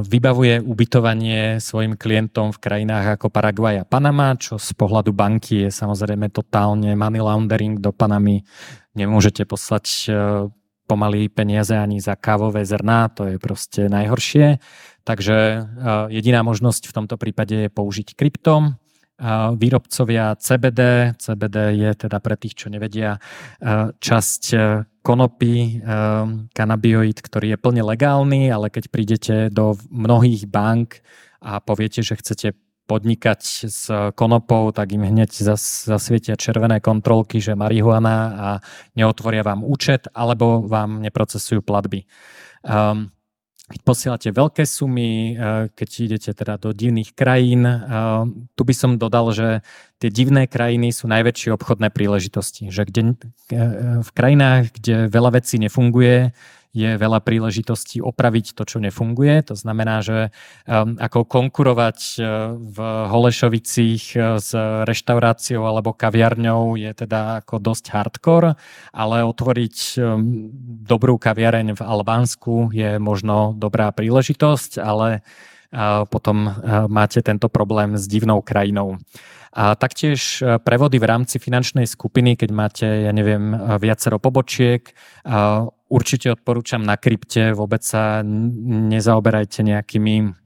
vybavuje ubytovanie svojim klientom v krajinách ako Paraguay a Panama, čo z pohľadu banky je samozrejme totálne money laundering do Panamy. Nemôžete poslať e, pomaly peniaze ani za kávové zrná, to je proste najhoršie. Takže e, jediná možnosť v tomto prípade je použiť kryptom, výrobcovia CBD. CBD je teda pre tých, čo nevedia, časť konopy, kanabioid, ktorý je plne legálny, ale keď prídete do mnohých bank a poviete, že chcete podnikať s konopou, tak im hneď zas, zasvietia červené kontrolky, že marihuana a neotvoria vám účet, alebo vám neprocesujú platby. Um, keď posielate veľké sumy, eh, keď idete teda do divných krajín. Eh, tu by som dodal, že tie divné krajiny sú najväčšie obchodné príležitosti. Že kde, eh, v krajinách, kde veľa vecí nefunguje, je veľa príležitostí opraviť to, čo nefunguje. To znamená, že um, ako konkurovať uh, v Holešovicích uh, s reštauráciou alebo kaviarňou je teda ako dosť hardcore, ale otvoriť um, dobrú kaviareň v Albánsku je možno dobrá príležitosť, ale uh, potom máte tento problém s divnou krajinou. A taktiež prevody v rámci finančnej skupiny, keď máte, ja neviem, viacero pobočiek, určite odporúčam na krypte, vôbec sa nezaoberajte nejakými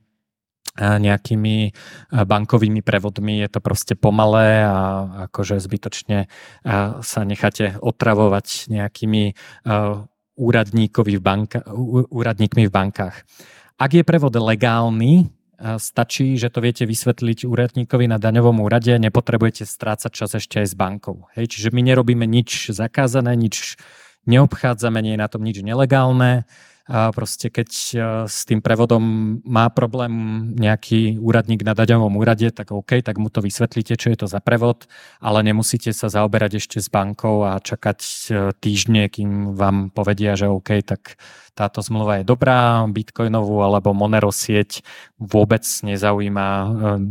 nejakými bankovými prevodmi. Je to proste pomalé a akože zbytočne sa necháte otravovať nejakými úradníkmi v, banka, úradníkmi v bankách. Ak je prevod legálny, stačí, že to viete vysvetliť úradníkovi na daňovom úrade, nepotrebujete strácať čas ešte aj s bankou. Hej, čiže my nerobíme nič zakázané, nič neobchádzame, nie je na tom nič nelegálne. A proste keď e, s tým prevodom má problém nejaký úradník na daňovom úrade, tak OK, tak mu to vysvetlíte, čo je to za prevod, ale nemusíte sa zaoberať ešte s bankou a čakať e, týždne, kým vám povedia, že OK, tak táto zmluva je dobrá, bitcoinovú alebo Monero sieť vôbec nezaujíma e,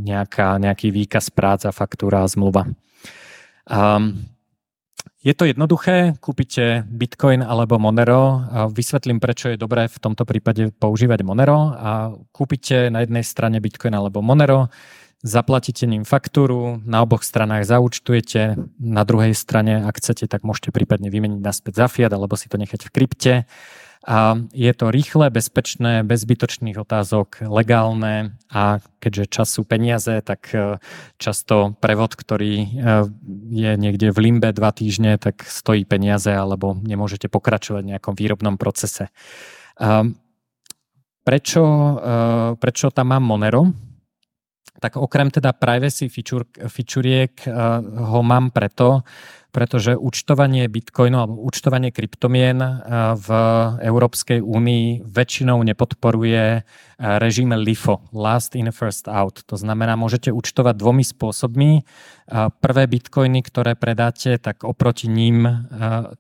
nejaká, nejaký výkaz práca, faktúra a zmluva. Um, je to jednoduché, kúpite Bitcoin alebo Monero. A vysvetlím, prečo je dobré v tomto prípade používať Monero. A kúpite na jednej strane Bitcoin alebo Monero, zaplatíte ním faktúru, na oboch stranách zaúčtujete, na druhej strane, ak chcete, tak môžete prípadne vymeniť naspäť za fiat alebo si to nechať v krypte. A je to rýchle, bezpečné, bez zbytočných otázok, legálne a keďže čas sú peniaze, tak e, často prevod, ktorý e, je niekde v limbe dva týždne, tak stojí peniaze alebo nemôžete pokračovať v nejakom výrobnom procese. Prečo, e, prečo tam mám Monero? Tak okrem teda privacy featuriek ho mám preto, pretože účtovanie bitcoinu alebo účtovanie kryptomien eh, v Európskej únii väčšinou nepodporuje eh, režim LIFO, Last in First Out. To znamená, môžete účtovať dvomi spôsobmi. Eh, prvé bitcoiny, ktoré predáte, tak oproti ním,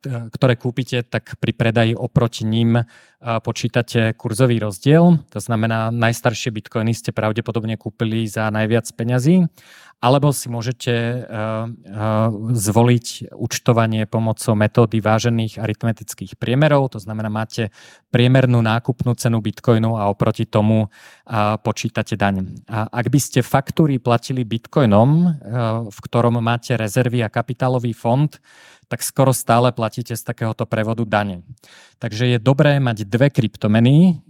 ktoré kúpite, tak pri predaji oproti ním počítate kurzový rozdiel. To znamená, najstaršie bitcoiny ste pravdepodobne kúpili za najviac peňazí alebo si môžete uh, uh, zvoliť účtovanie pomocou metódy vážených aritmetických priemerov, to znamená, máte priemernú nákupnú cenu bitcoinu a oproti tomu počítate daň. A ak by ste faktúry platili bitcoinom, uh, v ktorom máte rezervy a kapitálový fond, tak skoro stále platíte z takéhoto prevodu dane. Takže je dobré mať dve kryptomeny.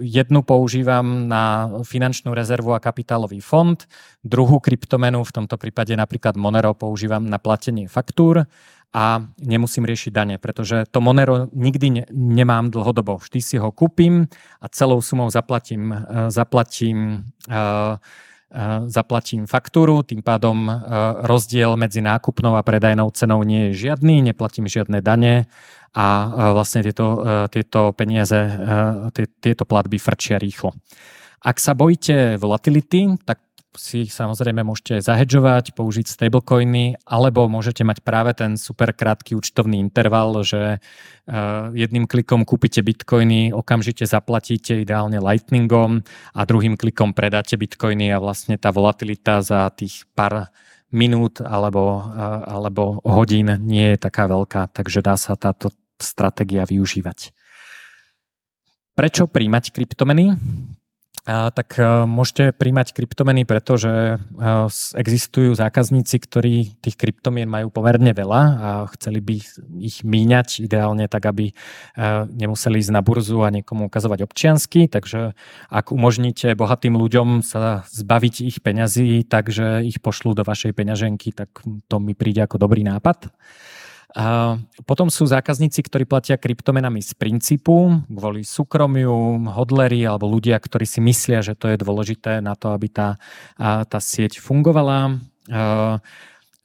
Jednu používam na finančnú rezervu a kapitálový fond, druhú kryptomenu, v tomto prípade napríklad Monero, používam na platenie faktúr a nemusím riešiť dane, pretože to Monero nikdy ne, nemám dlhodobo. Vždy si ho kúpim a celou sumou zaplatím, zaplatím uh, zaplatím faktúru, tým pádom rozdiel medzi nákupnou a predajnou cenou nie je žiadny, neplatím žiadne dane a vlastne tieto, tieto peniaze, tieto platby frčia rýchlo. Ak sa bojíte volatility, tak si samozrejme môžete zahedžovať, použiť stablecoiny, alebo môžete mať práve ten super krátky účtovný interval, že uh, jedným klikom kúpite bitcoiny, okamžite zaplatíte ideálne lightningom a druhým klikom predáte bitcoiny a vlastne tá volatilita za tých pár minút alebo, uh, alebo hodín nie je taká veľká, takže dá sa táto stratégia využívať. Prečo príjmať kryptomeny? Tak e, môžete príjmať kryptomeny, pretože e, existujú zákazníci, ktorí tých kryptomien majú pomerne veľa a chceli by ich míňať ideálne tak, aby e, nemuseli ísť na burzu a niekomu ukazovať občiansky. Takže ak umožníte bohatým ľuďom sa zbaviť ich peňazí, takže ich pošlú do vašej peňaženky, tak to mi príde ako dobrý nápad. Potom sú zákazníci, ktorí platia kryptomenami z princípu, kvôli súkromiu, hodleri alebo ľudia, ktorí si myslia, že to je dôležité na to, aby tá, tá sieť fungovala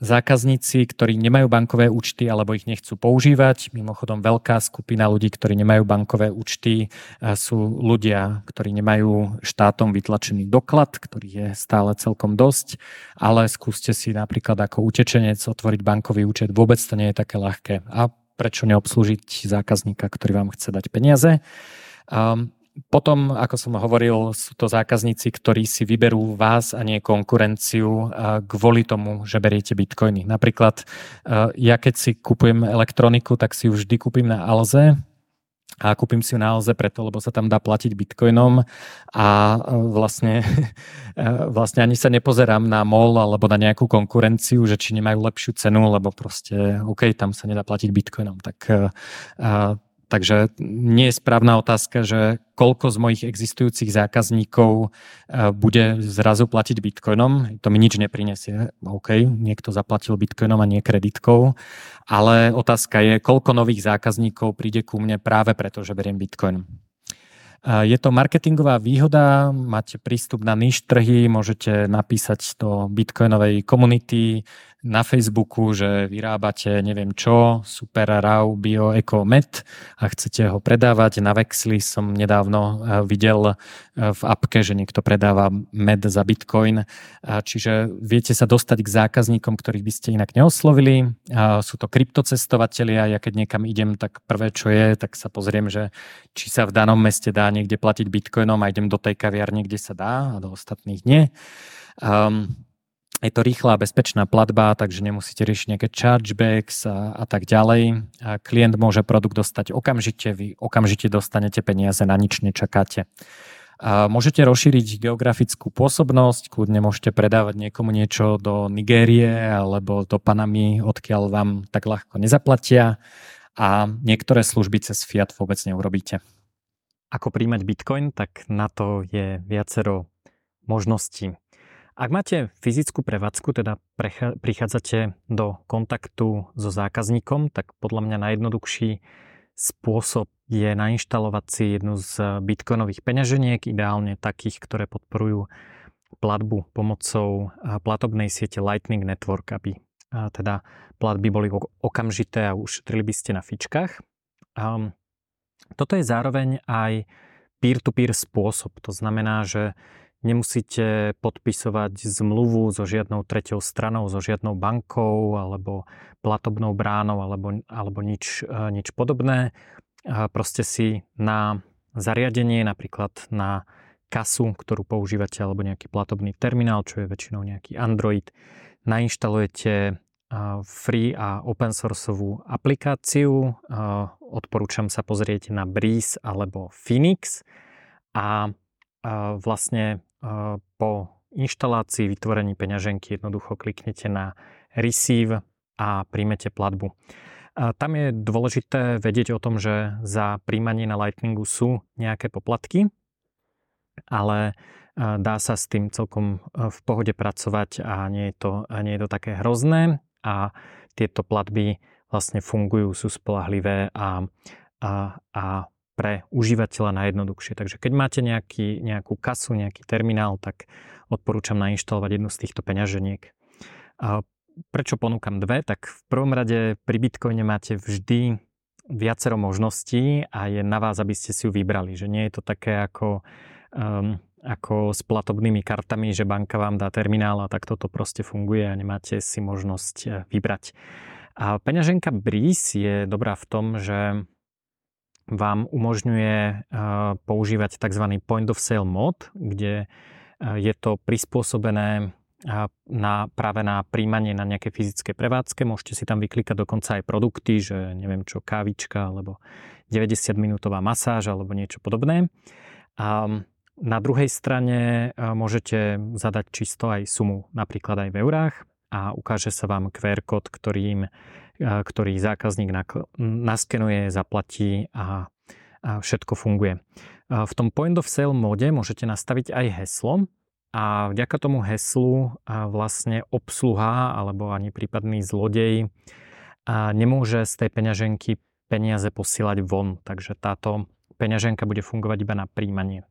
zákazníci, ktorí nemajú bankové účty alebo ich nechcú používať. Mimochodom veľká skupina ľudí, ktorí nemajú bankové účty, e, sú ľudia, ktorí nemajú štátom vytlačený doklad, ktorý je stále celkom dosť, ale skúste si napríklad ako utečenec otvoriť bankový účet. Vôbec to nie je také ľahké. A prečo neobslúžiť zákazníka, ktorý vám chce dať peniaze? Um, potom, ako som hovoril, sú to zákazníci, ktorí si vyberú vás a nie konkurenciu kvôli tomu, že beriete bitcoiny. Napríklad ja keď si kupujem elektroniku, tak si ju vždy kúpim na Alze, a kúpim si ju na Alze preto, lebo sa tam dá platiť bitcoinom a vlastne, vlastne ani sa nepozerám na MOL alebo na nejakú konkurenciu, že či nemajú lepšiu cenu, lebo proste OK, tam sa nedá platiť bitcoinom. Tak Takže nie je správna otázka, že koľko z mojich existujúcich zákazníkov e, bude zrazu platiť bitcoinom. To mi nič neprinesie. OK, niekto zaplatil bitcoinom a nie kreditkou. Ale otázka je, koľko nových zákazníkov príde ku mne práve preto, že beriem bitcoin. E, je to marketingová výhoda, máte prístup na niž trhy, môžete napísať do bitcoinovej komunity, na Facebooku, že vyrábate neviem čo, super RAW Bio Eco Med a chcete ho predávať. Na Vexli som nedávno eh, videl eh, v appke, že niekto predáva med za Bitcoin. Čiže viete sa dostať k zákazníkom, ktorých by ste inak neoslovili. Sú to kryptocestovatelia. Ja keď niekam idem, tak prvé čo je, tak sa pozriem, že či sa v danom meste dá niekde platiť Bitcoinom a idem do tej kaviarne, kde sa dá a do ostatných nie. Um, je to rýchla a bezpečná platba, takže nemusíte riešiť nejaké chargebacks a, a tak ďalej. A klient môže produkt dostať okamžite, vy okamžite dostanete peniaze, na nič nečakáte. A môžete rozšíriť geografickú pôsobnosť, kľudne môžete predávať niekomu niečo do Nigérie alebo do Panamy, odkiaľ vám tak ľahko nezaplatia a niektoré služby cez fiat vôbec neurobíte. Ako príjmať Bitcoin, tak na to je viacero možností. Ak máte fyzickú prevádzku, teda prichádzate do kontaktu so zákazníkom, tak podľa mňa najjednoduchší spôsob je nainštalovať si jednu z bitcoinových peňaženiek, ideálne takých, ktoré podporujú platbu pomocou platobnej siete Lightning Network, aby teda platby boli okamžité a ušetrili by ste na fičkách. Toto je zároveň aj peer-to-peer spôsob. To znamená, že Nemusíte podpisovať zmluvu so žiadnou treťou stranou, so žiadnou bankou alebo platobnou bránou alebo, alebo nič, e, nič podobné. Proste si na zariadenie, napríklad na kasu, ktorú používate, alebo nejaký platobný terminál, čo je väčšinou nejaký Android, nainštalujete e, free a open sourceovú aplikáciu. E, odporúčam sa pozrieť na Breeze alebo Phoenix a vlastne po inštalácii, vytvorení peňaženky jednoducho kliknete na Receive a príjmete platbu. Tam je dôležité vedieť o tom, že za príjmanie na Lightningu sú nejaké poplatky, ale dá sa s tým celkom v pohode pracovať a nie je to, nie je to také hrozné a tieto platby vlastne fungujú, sú spolahlivé a, a, a pre užívateľa najjednoduchšie. Takže keď máte nejaký, nejakú kasu, nejaký terminál, tak odporúčam nainštalovať jednu z týchto peňaženiek. A prečo ponúkam dve? Tak v prvom rade pri Bitcoine máte vždy viacero možností a je na vás, aby ste si ju vybrali. Že nie je to také ako, um, ako s platobnými kartami, že banka vám dá terminál a tak toto proste funguje a nemáte si možnosť eh, vybrať. A peňaženka Breeze je dobrá v tom, že vám umožňuje eh, používať tzv. point of sale mod, kde eh, je to prispôsobené eh, na, práve na príjmanie na nejaké fyzické prevádzke. Môžete si tam vyklikať dokonca aj produkty, že neviem čo, kávička alebo 90 minútová masáž alebo niečo podobné. A na druhej strane môžete zadať čisto aj sumu, napríklad aj v eurách a ukáže sa vám QR kód, ktorým ktorý zákazník naskenuje, zaplatí a, a všetko funguje. V tom point of sale móde môžete nastaviť aj heslo a vďaka tomu heslu vlastne obsluha alebo ani prípadný zlodej nemôže z tej peňaženky peniaze posielať von. Takže táto peňaženka bude fungovať iba na príjmanie.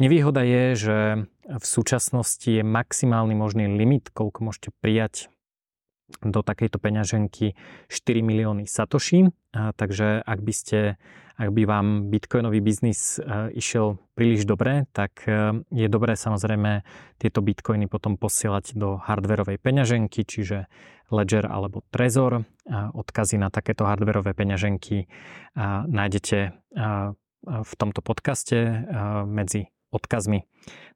Nevýhoda je, že v súčasnosti je maximálny možný limit, koľko môžete prijať do takejto peňaženky 4 milióny satoshi. Takže ak by ste ak by vám bitcoinový biznis e, išiel príliš dobre, tak e, je dobré samozrejme tieto bitcoiny potom posielať do hardverovej peňaženky, čiže Ledger alebo Trezor. Odkazy na takéto hardverové peňaženky nájdete v tomto podcaste medzi odkazmi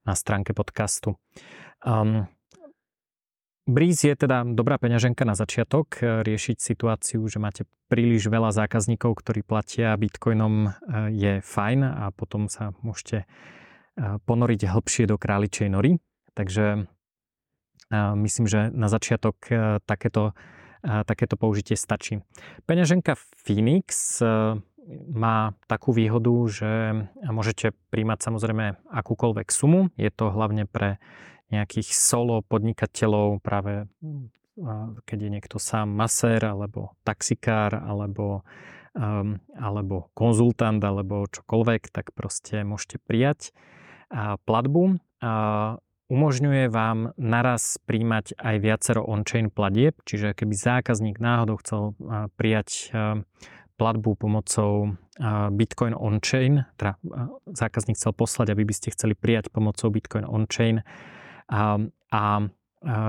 na stránke podcastu. Um, Breeze je teda dobrá peňaženka na začiatok, e, riešiť situáciu, že máte príliš veľa zákazníkov, ktorí platia bitcoinom e, je fajn a potom sa môžete e, ponoriť hĺbšie do králičej nory. Takže myslím, že na začiatok takéto, takéto použitie stačí. Peňaženka Phoenix má takú výhodu, že môžete príjmať samozrejme akúkoľvek sumu. Je to hlavne pre nejakých solo podnikateľov práve keď je niekto sám masér alebo taxikár alebo, um, alebo konzultant alebo čokoľvek, tak proste môžete prijať platbu. A umožňuje vám naraz príjmať aj viacero on-chain platieb, čiže keby zákazník náhodou chcel prijať platbu pomocou Bitcoin on-chain, teda zákazník chcel poslať, aby by ste chceli prijať pomocou Bitcoin on-chain, a, a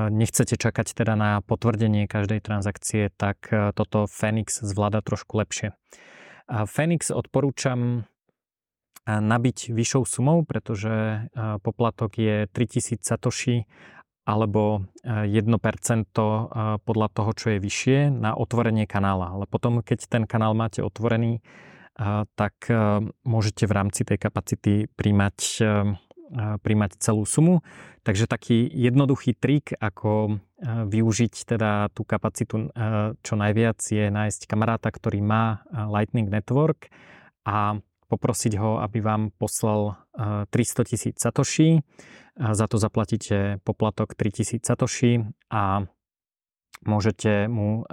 nechcete čakať teda na potvrdenie každej transakcie, tak e, toto Phoenix zvláda trošku lepšie. Phoenix odporúčam e, nabiť vyššou sumou, pretože e, poplatok je 3000 satoshi alebo 1% podľa toho, čo je vyššie na otvorenie kanála. Ale potom, keď ten kanál máte otvorený, tak môžete v rámci tej kapacity príjmať príjmať celú sumu. Takže taký jednoduchý trik, ako využiť teda tú kapacitu čo najviac je nájsť kamaráta, ktorý má Lightning Network a poprosiť ho, aby vám poslal 300 tisíc satoshi. Za to zaplatíte poplatok 3000 satoshi a môžete mu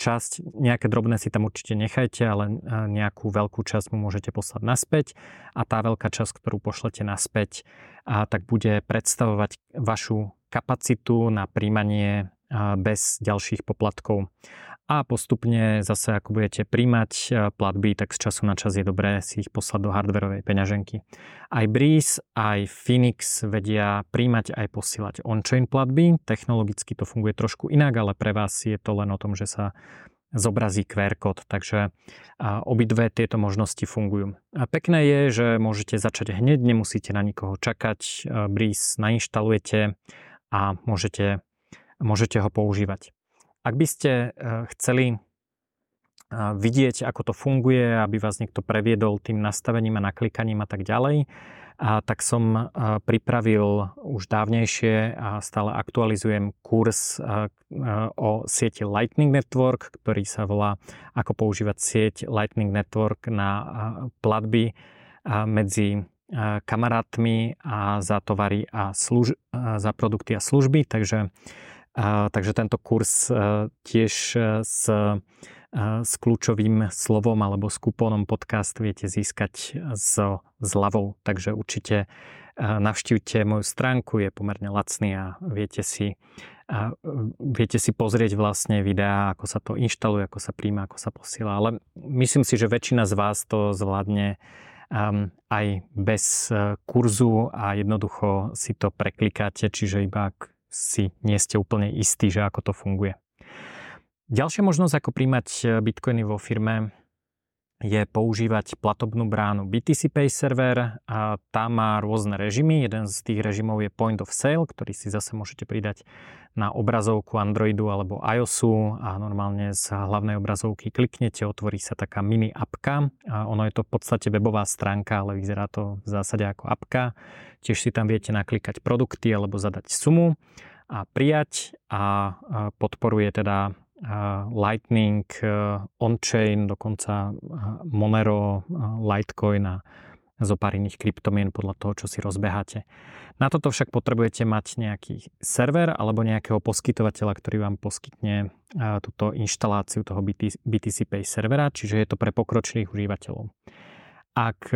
časť, nejaké drobné si tam určite nechajte, ale nejakú veľkú časť mu môžete poslať naspäť a tá veľká časť, ktorú pošlete naspäť, a tak bude predstavovať vašu kapacitu na príjmanie bez ďalších poplatkov a postupne zase ako budete príjmať e, platby, tak z času na čas je dobré si ich poslať do hardverovej peňaženky. Aj Breeze, aj Phoenix vedia príjmať aj posielať on-chain platby. Technologicky to funguje trošku inak, ale pre vás je to len o tom, že sa zobrazí QR kód, takže obidve tieto možnosti fungujú. A pekné je, že môžete začať hneď, nemusíte na nikoho čakať, Breeze nainštalujete a môžete, môžete ho používať. Ak by ste eh, chceli eh, vidieť, ako to funguje, aby vás niekto previedol tým nastavením a naklikaním a tak ďalej, a tak som eh, pripravil už dávnejšie a stále aktualizujem kurz o sieti Lightning Network, ktorý sa volá ako používať sieť Lightning Network na platby medzi kamarátmi a za tovary a služ- za produkty a služby. Takže takže tento kurz e, tiež e, s, e, s kľúčovým slovom alebo s kupónom podcast viete získať s zľavou. Takže určite navštívte moju stránku, je pomerne lacný a viete si, viete si pozrieť vlastne videá, ako sa to inštaluje, ako sa príjma, ako sa posiela. Ale myslím si, že väčšina z vás to zvládne aj bez kurzu a jednoducho si to preklikáte, čiže iba ak si nie ste úplne istí, že ako to funguje. Ďalšia možnosť, ako príjmať e, bitcoiny vo firme, je používať platobnú bránu BTC Pay server a tá má rôzne režimy. Jeden z tých režimov je Point of Sale, ktorý si zase môžete pridať na obrazovku Androidu alebo iOSu a normálne z hlavnej obrazovky kliknete, otvorí sa taká mini apka. A ono je to v podstate webová stránka, ale vyzerá to v zásade ako apka. Tiež si tam viete naklikať produkty alebo zadať sumu a prijať a podporuje teda Lightning, on-chain, dokonca Monero, Litecoin a zo pár iných kryptomien podľa toho, čo si rozbeháte. Na toto však potrebujete mať nejaký server alebo nejakého poskytovateľa, ktorý vám poskytne túto inštaláciu toho BTC Pay servera, čiže je to pre pokročilých užívateľov. Ak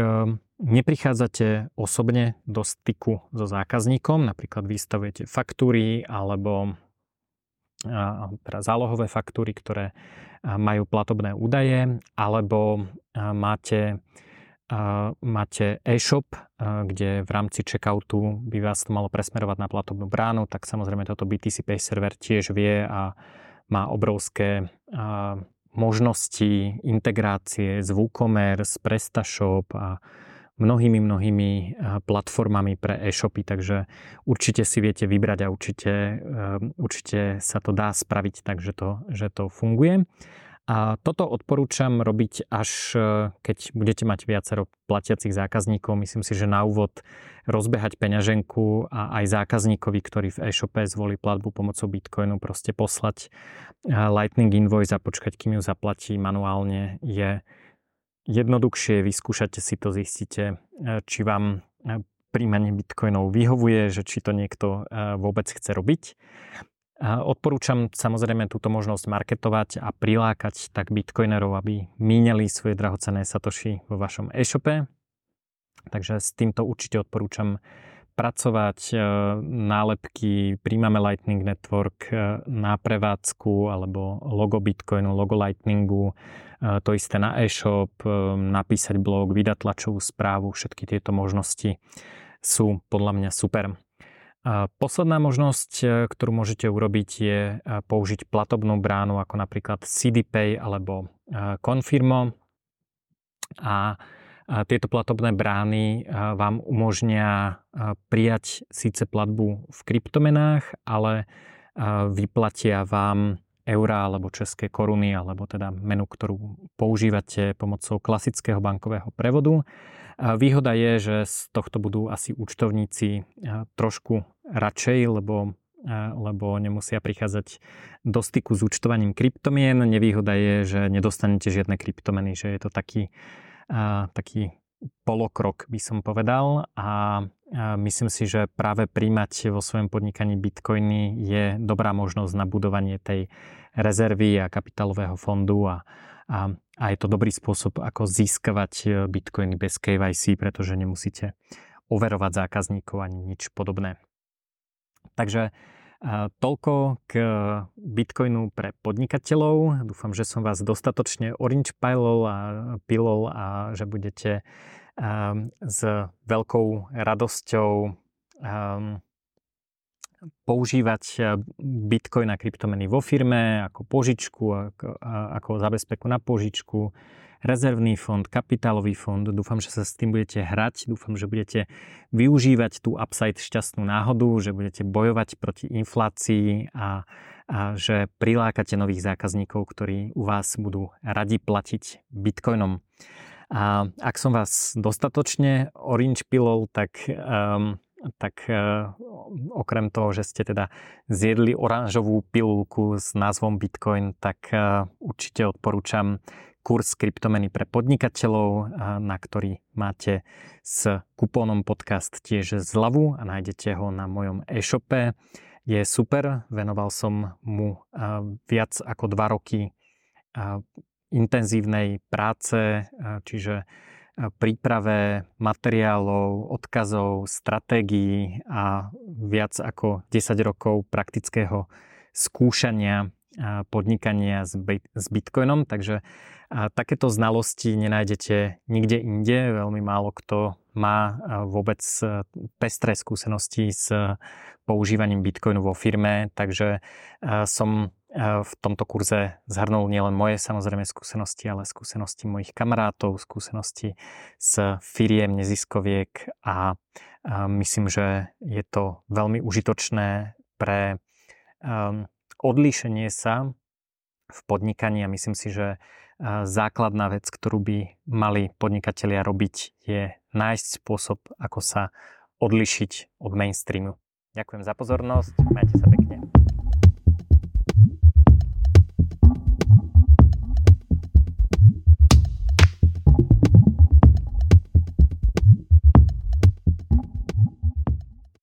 neprichádzate osobne do styku so zákazníkom, napríklad vystavujete faktúry alebo teda zálohové faktúry, ktoré majú platobné údaje, alebo máte, máte e-shop, kde v rámci checkoutu by vás to malo presmerovať na platobnú bránu, tak samozrejme toto BTC Pay server tiež vie a má obrovské možnosti integrácie z WooCommerce, PrestaShop a mnohými, mnohými eh, platformami pre e-shopy, takže určite si viete vybrať a určite, eh, určite sa to dá spraviť tak, že to, že to funguje. A toto odporúčam robiť až eh, keď budete mať viacero platiacich zákazníkov. Myslím si, že na úvod rozbehať peňaženku a aj zákazníkovi, ktorý v e-shope zvolí platbu pomocou Bitcoinu, proste poslať Lightning Invoice a počkať, kým ju zaplatí manuálne je jednoduchšie, vyskúšate si to, zistíte, e, či vám e, príjmanie bitcoinov vyhovuje, že či to niekto e, vôbec chce robiť. Odporúčam samozrejme túto možnosť marketovať a prilákať tak bitcoinerov, aby míňali svoje drahocené satoshi vo vašom e-shope. Takže s týmto určite odporúčam pracovať. Nálepky, príjmame Lightning Network na prevádzku alebo logo Bitcoinu, logo Lightningu, to isté na e-shop, e, napísať blog, vydať tlačovú správu, všetky tieto možnosti sú podľa mňa super. Posledná možnosť, e, ktorú môžete urobiť, je e, použiť platobnú bránu ako napríklad CDPay alebo Confirmo. A tieto platobné brány vám umožnia prijať síce platbu v kryptomenách, ale vyplatia vám eura alebo české koruny, alebo teda menu, ktorú používate pomocou klasického bankového prevodu. Výhoda je, že z tohto budú asi účtovníci trošku radšej, lebo lebo nemusia prichádzať do styku s účtovaním kryptomien. Nevýhoda je, že nedostanete žiadne kryptomeny, že je to taký, taký polokrok, by som povedal. A myslím si, že práve príjmať vo svojom podnikaní bitcoiny je dobrá možnosť na budovanie tej rezervy a kapitálového fondu a, a, a je to dobrý spôsob, ako získavať e, bitcoiny bez KYC, pretože nemusíte overovať zákazníkov ani nič podobné. Takže toľko k Bitcoinu pre podnikateľov. Dúfam, že som vás dostatočne orange pilol a pilol a že budete s veľkou radosťou používať Bitcoin a kryptomeny vo firme ako požičku, ako, ako zabezpeku na požičku, rezervný fond, kapitálový fond. Dúfam, že sa s tým budete hrať, dúfam, že budete využívať tú upside šťastnú náhodu, že budete bojovať proti inflácii a, a že prilákate nových zákazníkov, ktorí u vás budú radi platiť bitcoinom. A ak som vás dostatočne orange pilol, tak um, tak uh, okrem toho, že ste teda zjedli oranžovú pilulku s názvom Bitcoin, tak uh, určite odporúčam kurz kryptomeny pre podnikateľov, na ktorý máte s kupónom podcast tiež zľavu a nájdete ho na mojom e-shope. Je super, venoval som mu viac ako dva roky intenzívnej práce, čiže príprave materiálov, odkazov, stratégií a viac ako 10 rokov praktického skúšania podnikania s Bitcoinom, takže takéto znalosti nenájdete nikde inde. Veľmi málo kto má vôbec pestré skúsenosti s používaním Bitcoinu vo firme, takže som v tomto kurze zhrnul nielen moje samozrejme skúsenosti, ale skúsenosti mojich kamarátov, skúsenosti z firiem, neziskoviek a myslím, že je to veľmi užitočné pre odlíšenie sa v podnikaní a myslím si, že základná vec, ktorú by mali podnikatelia robiť, je nájsť spôsob, ako sa odlišiť od mainstreamu. Ďakujem za pozornosť, majte sa pekne.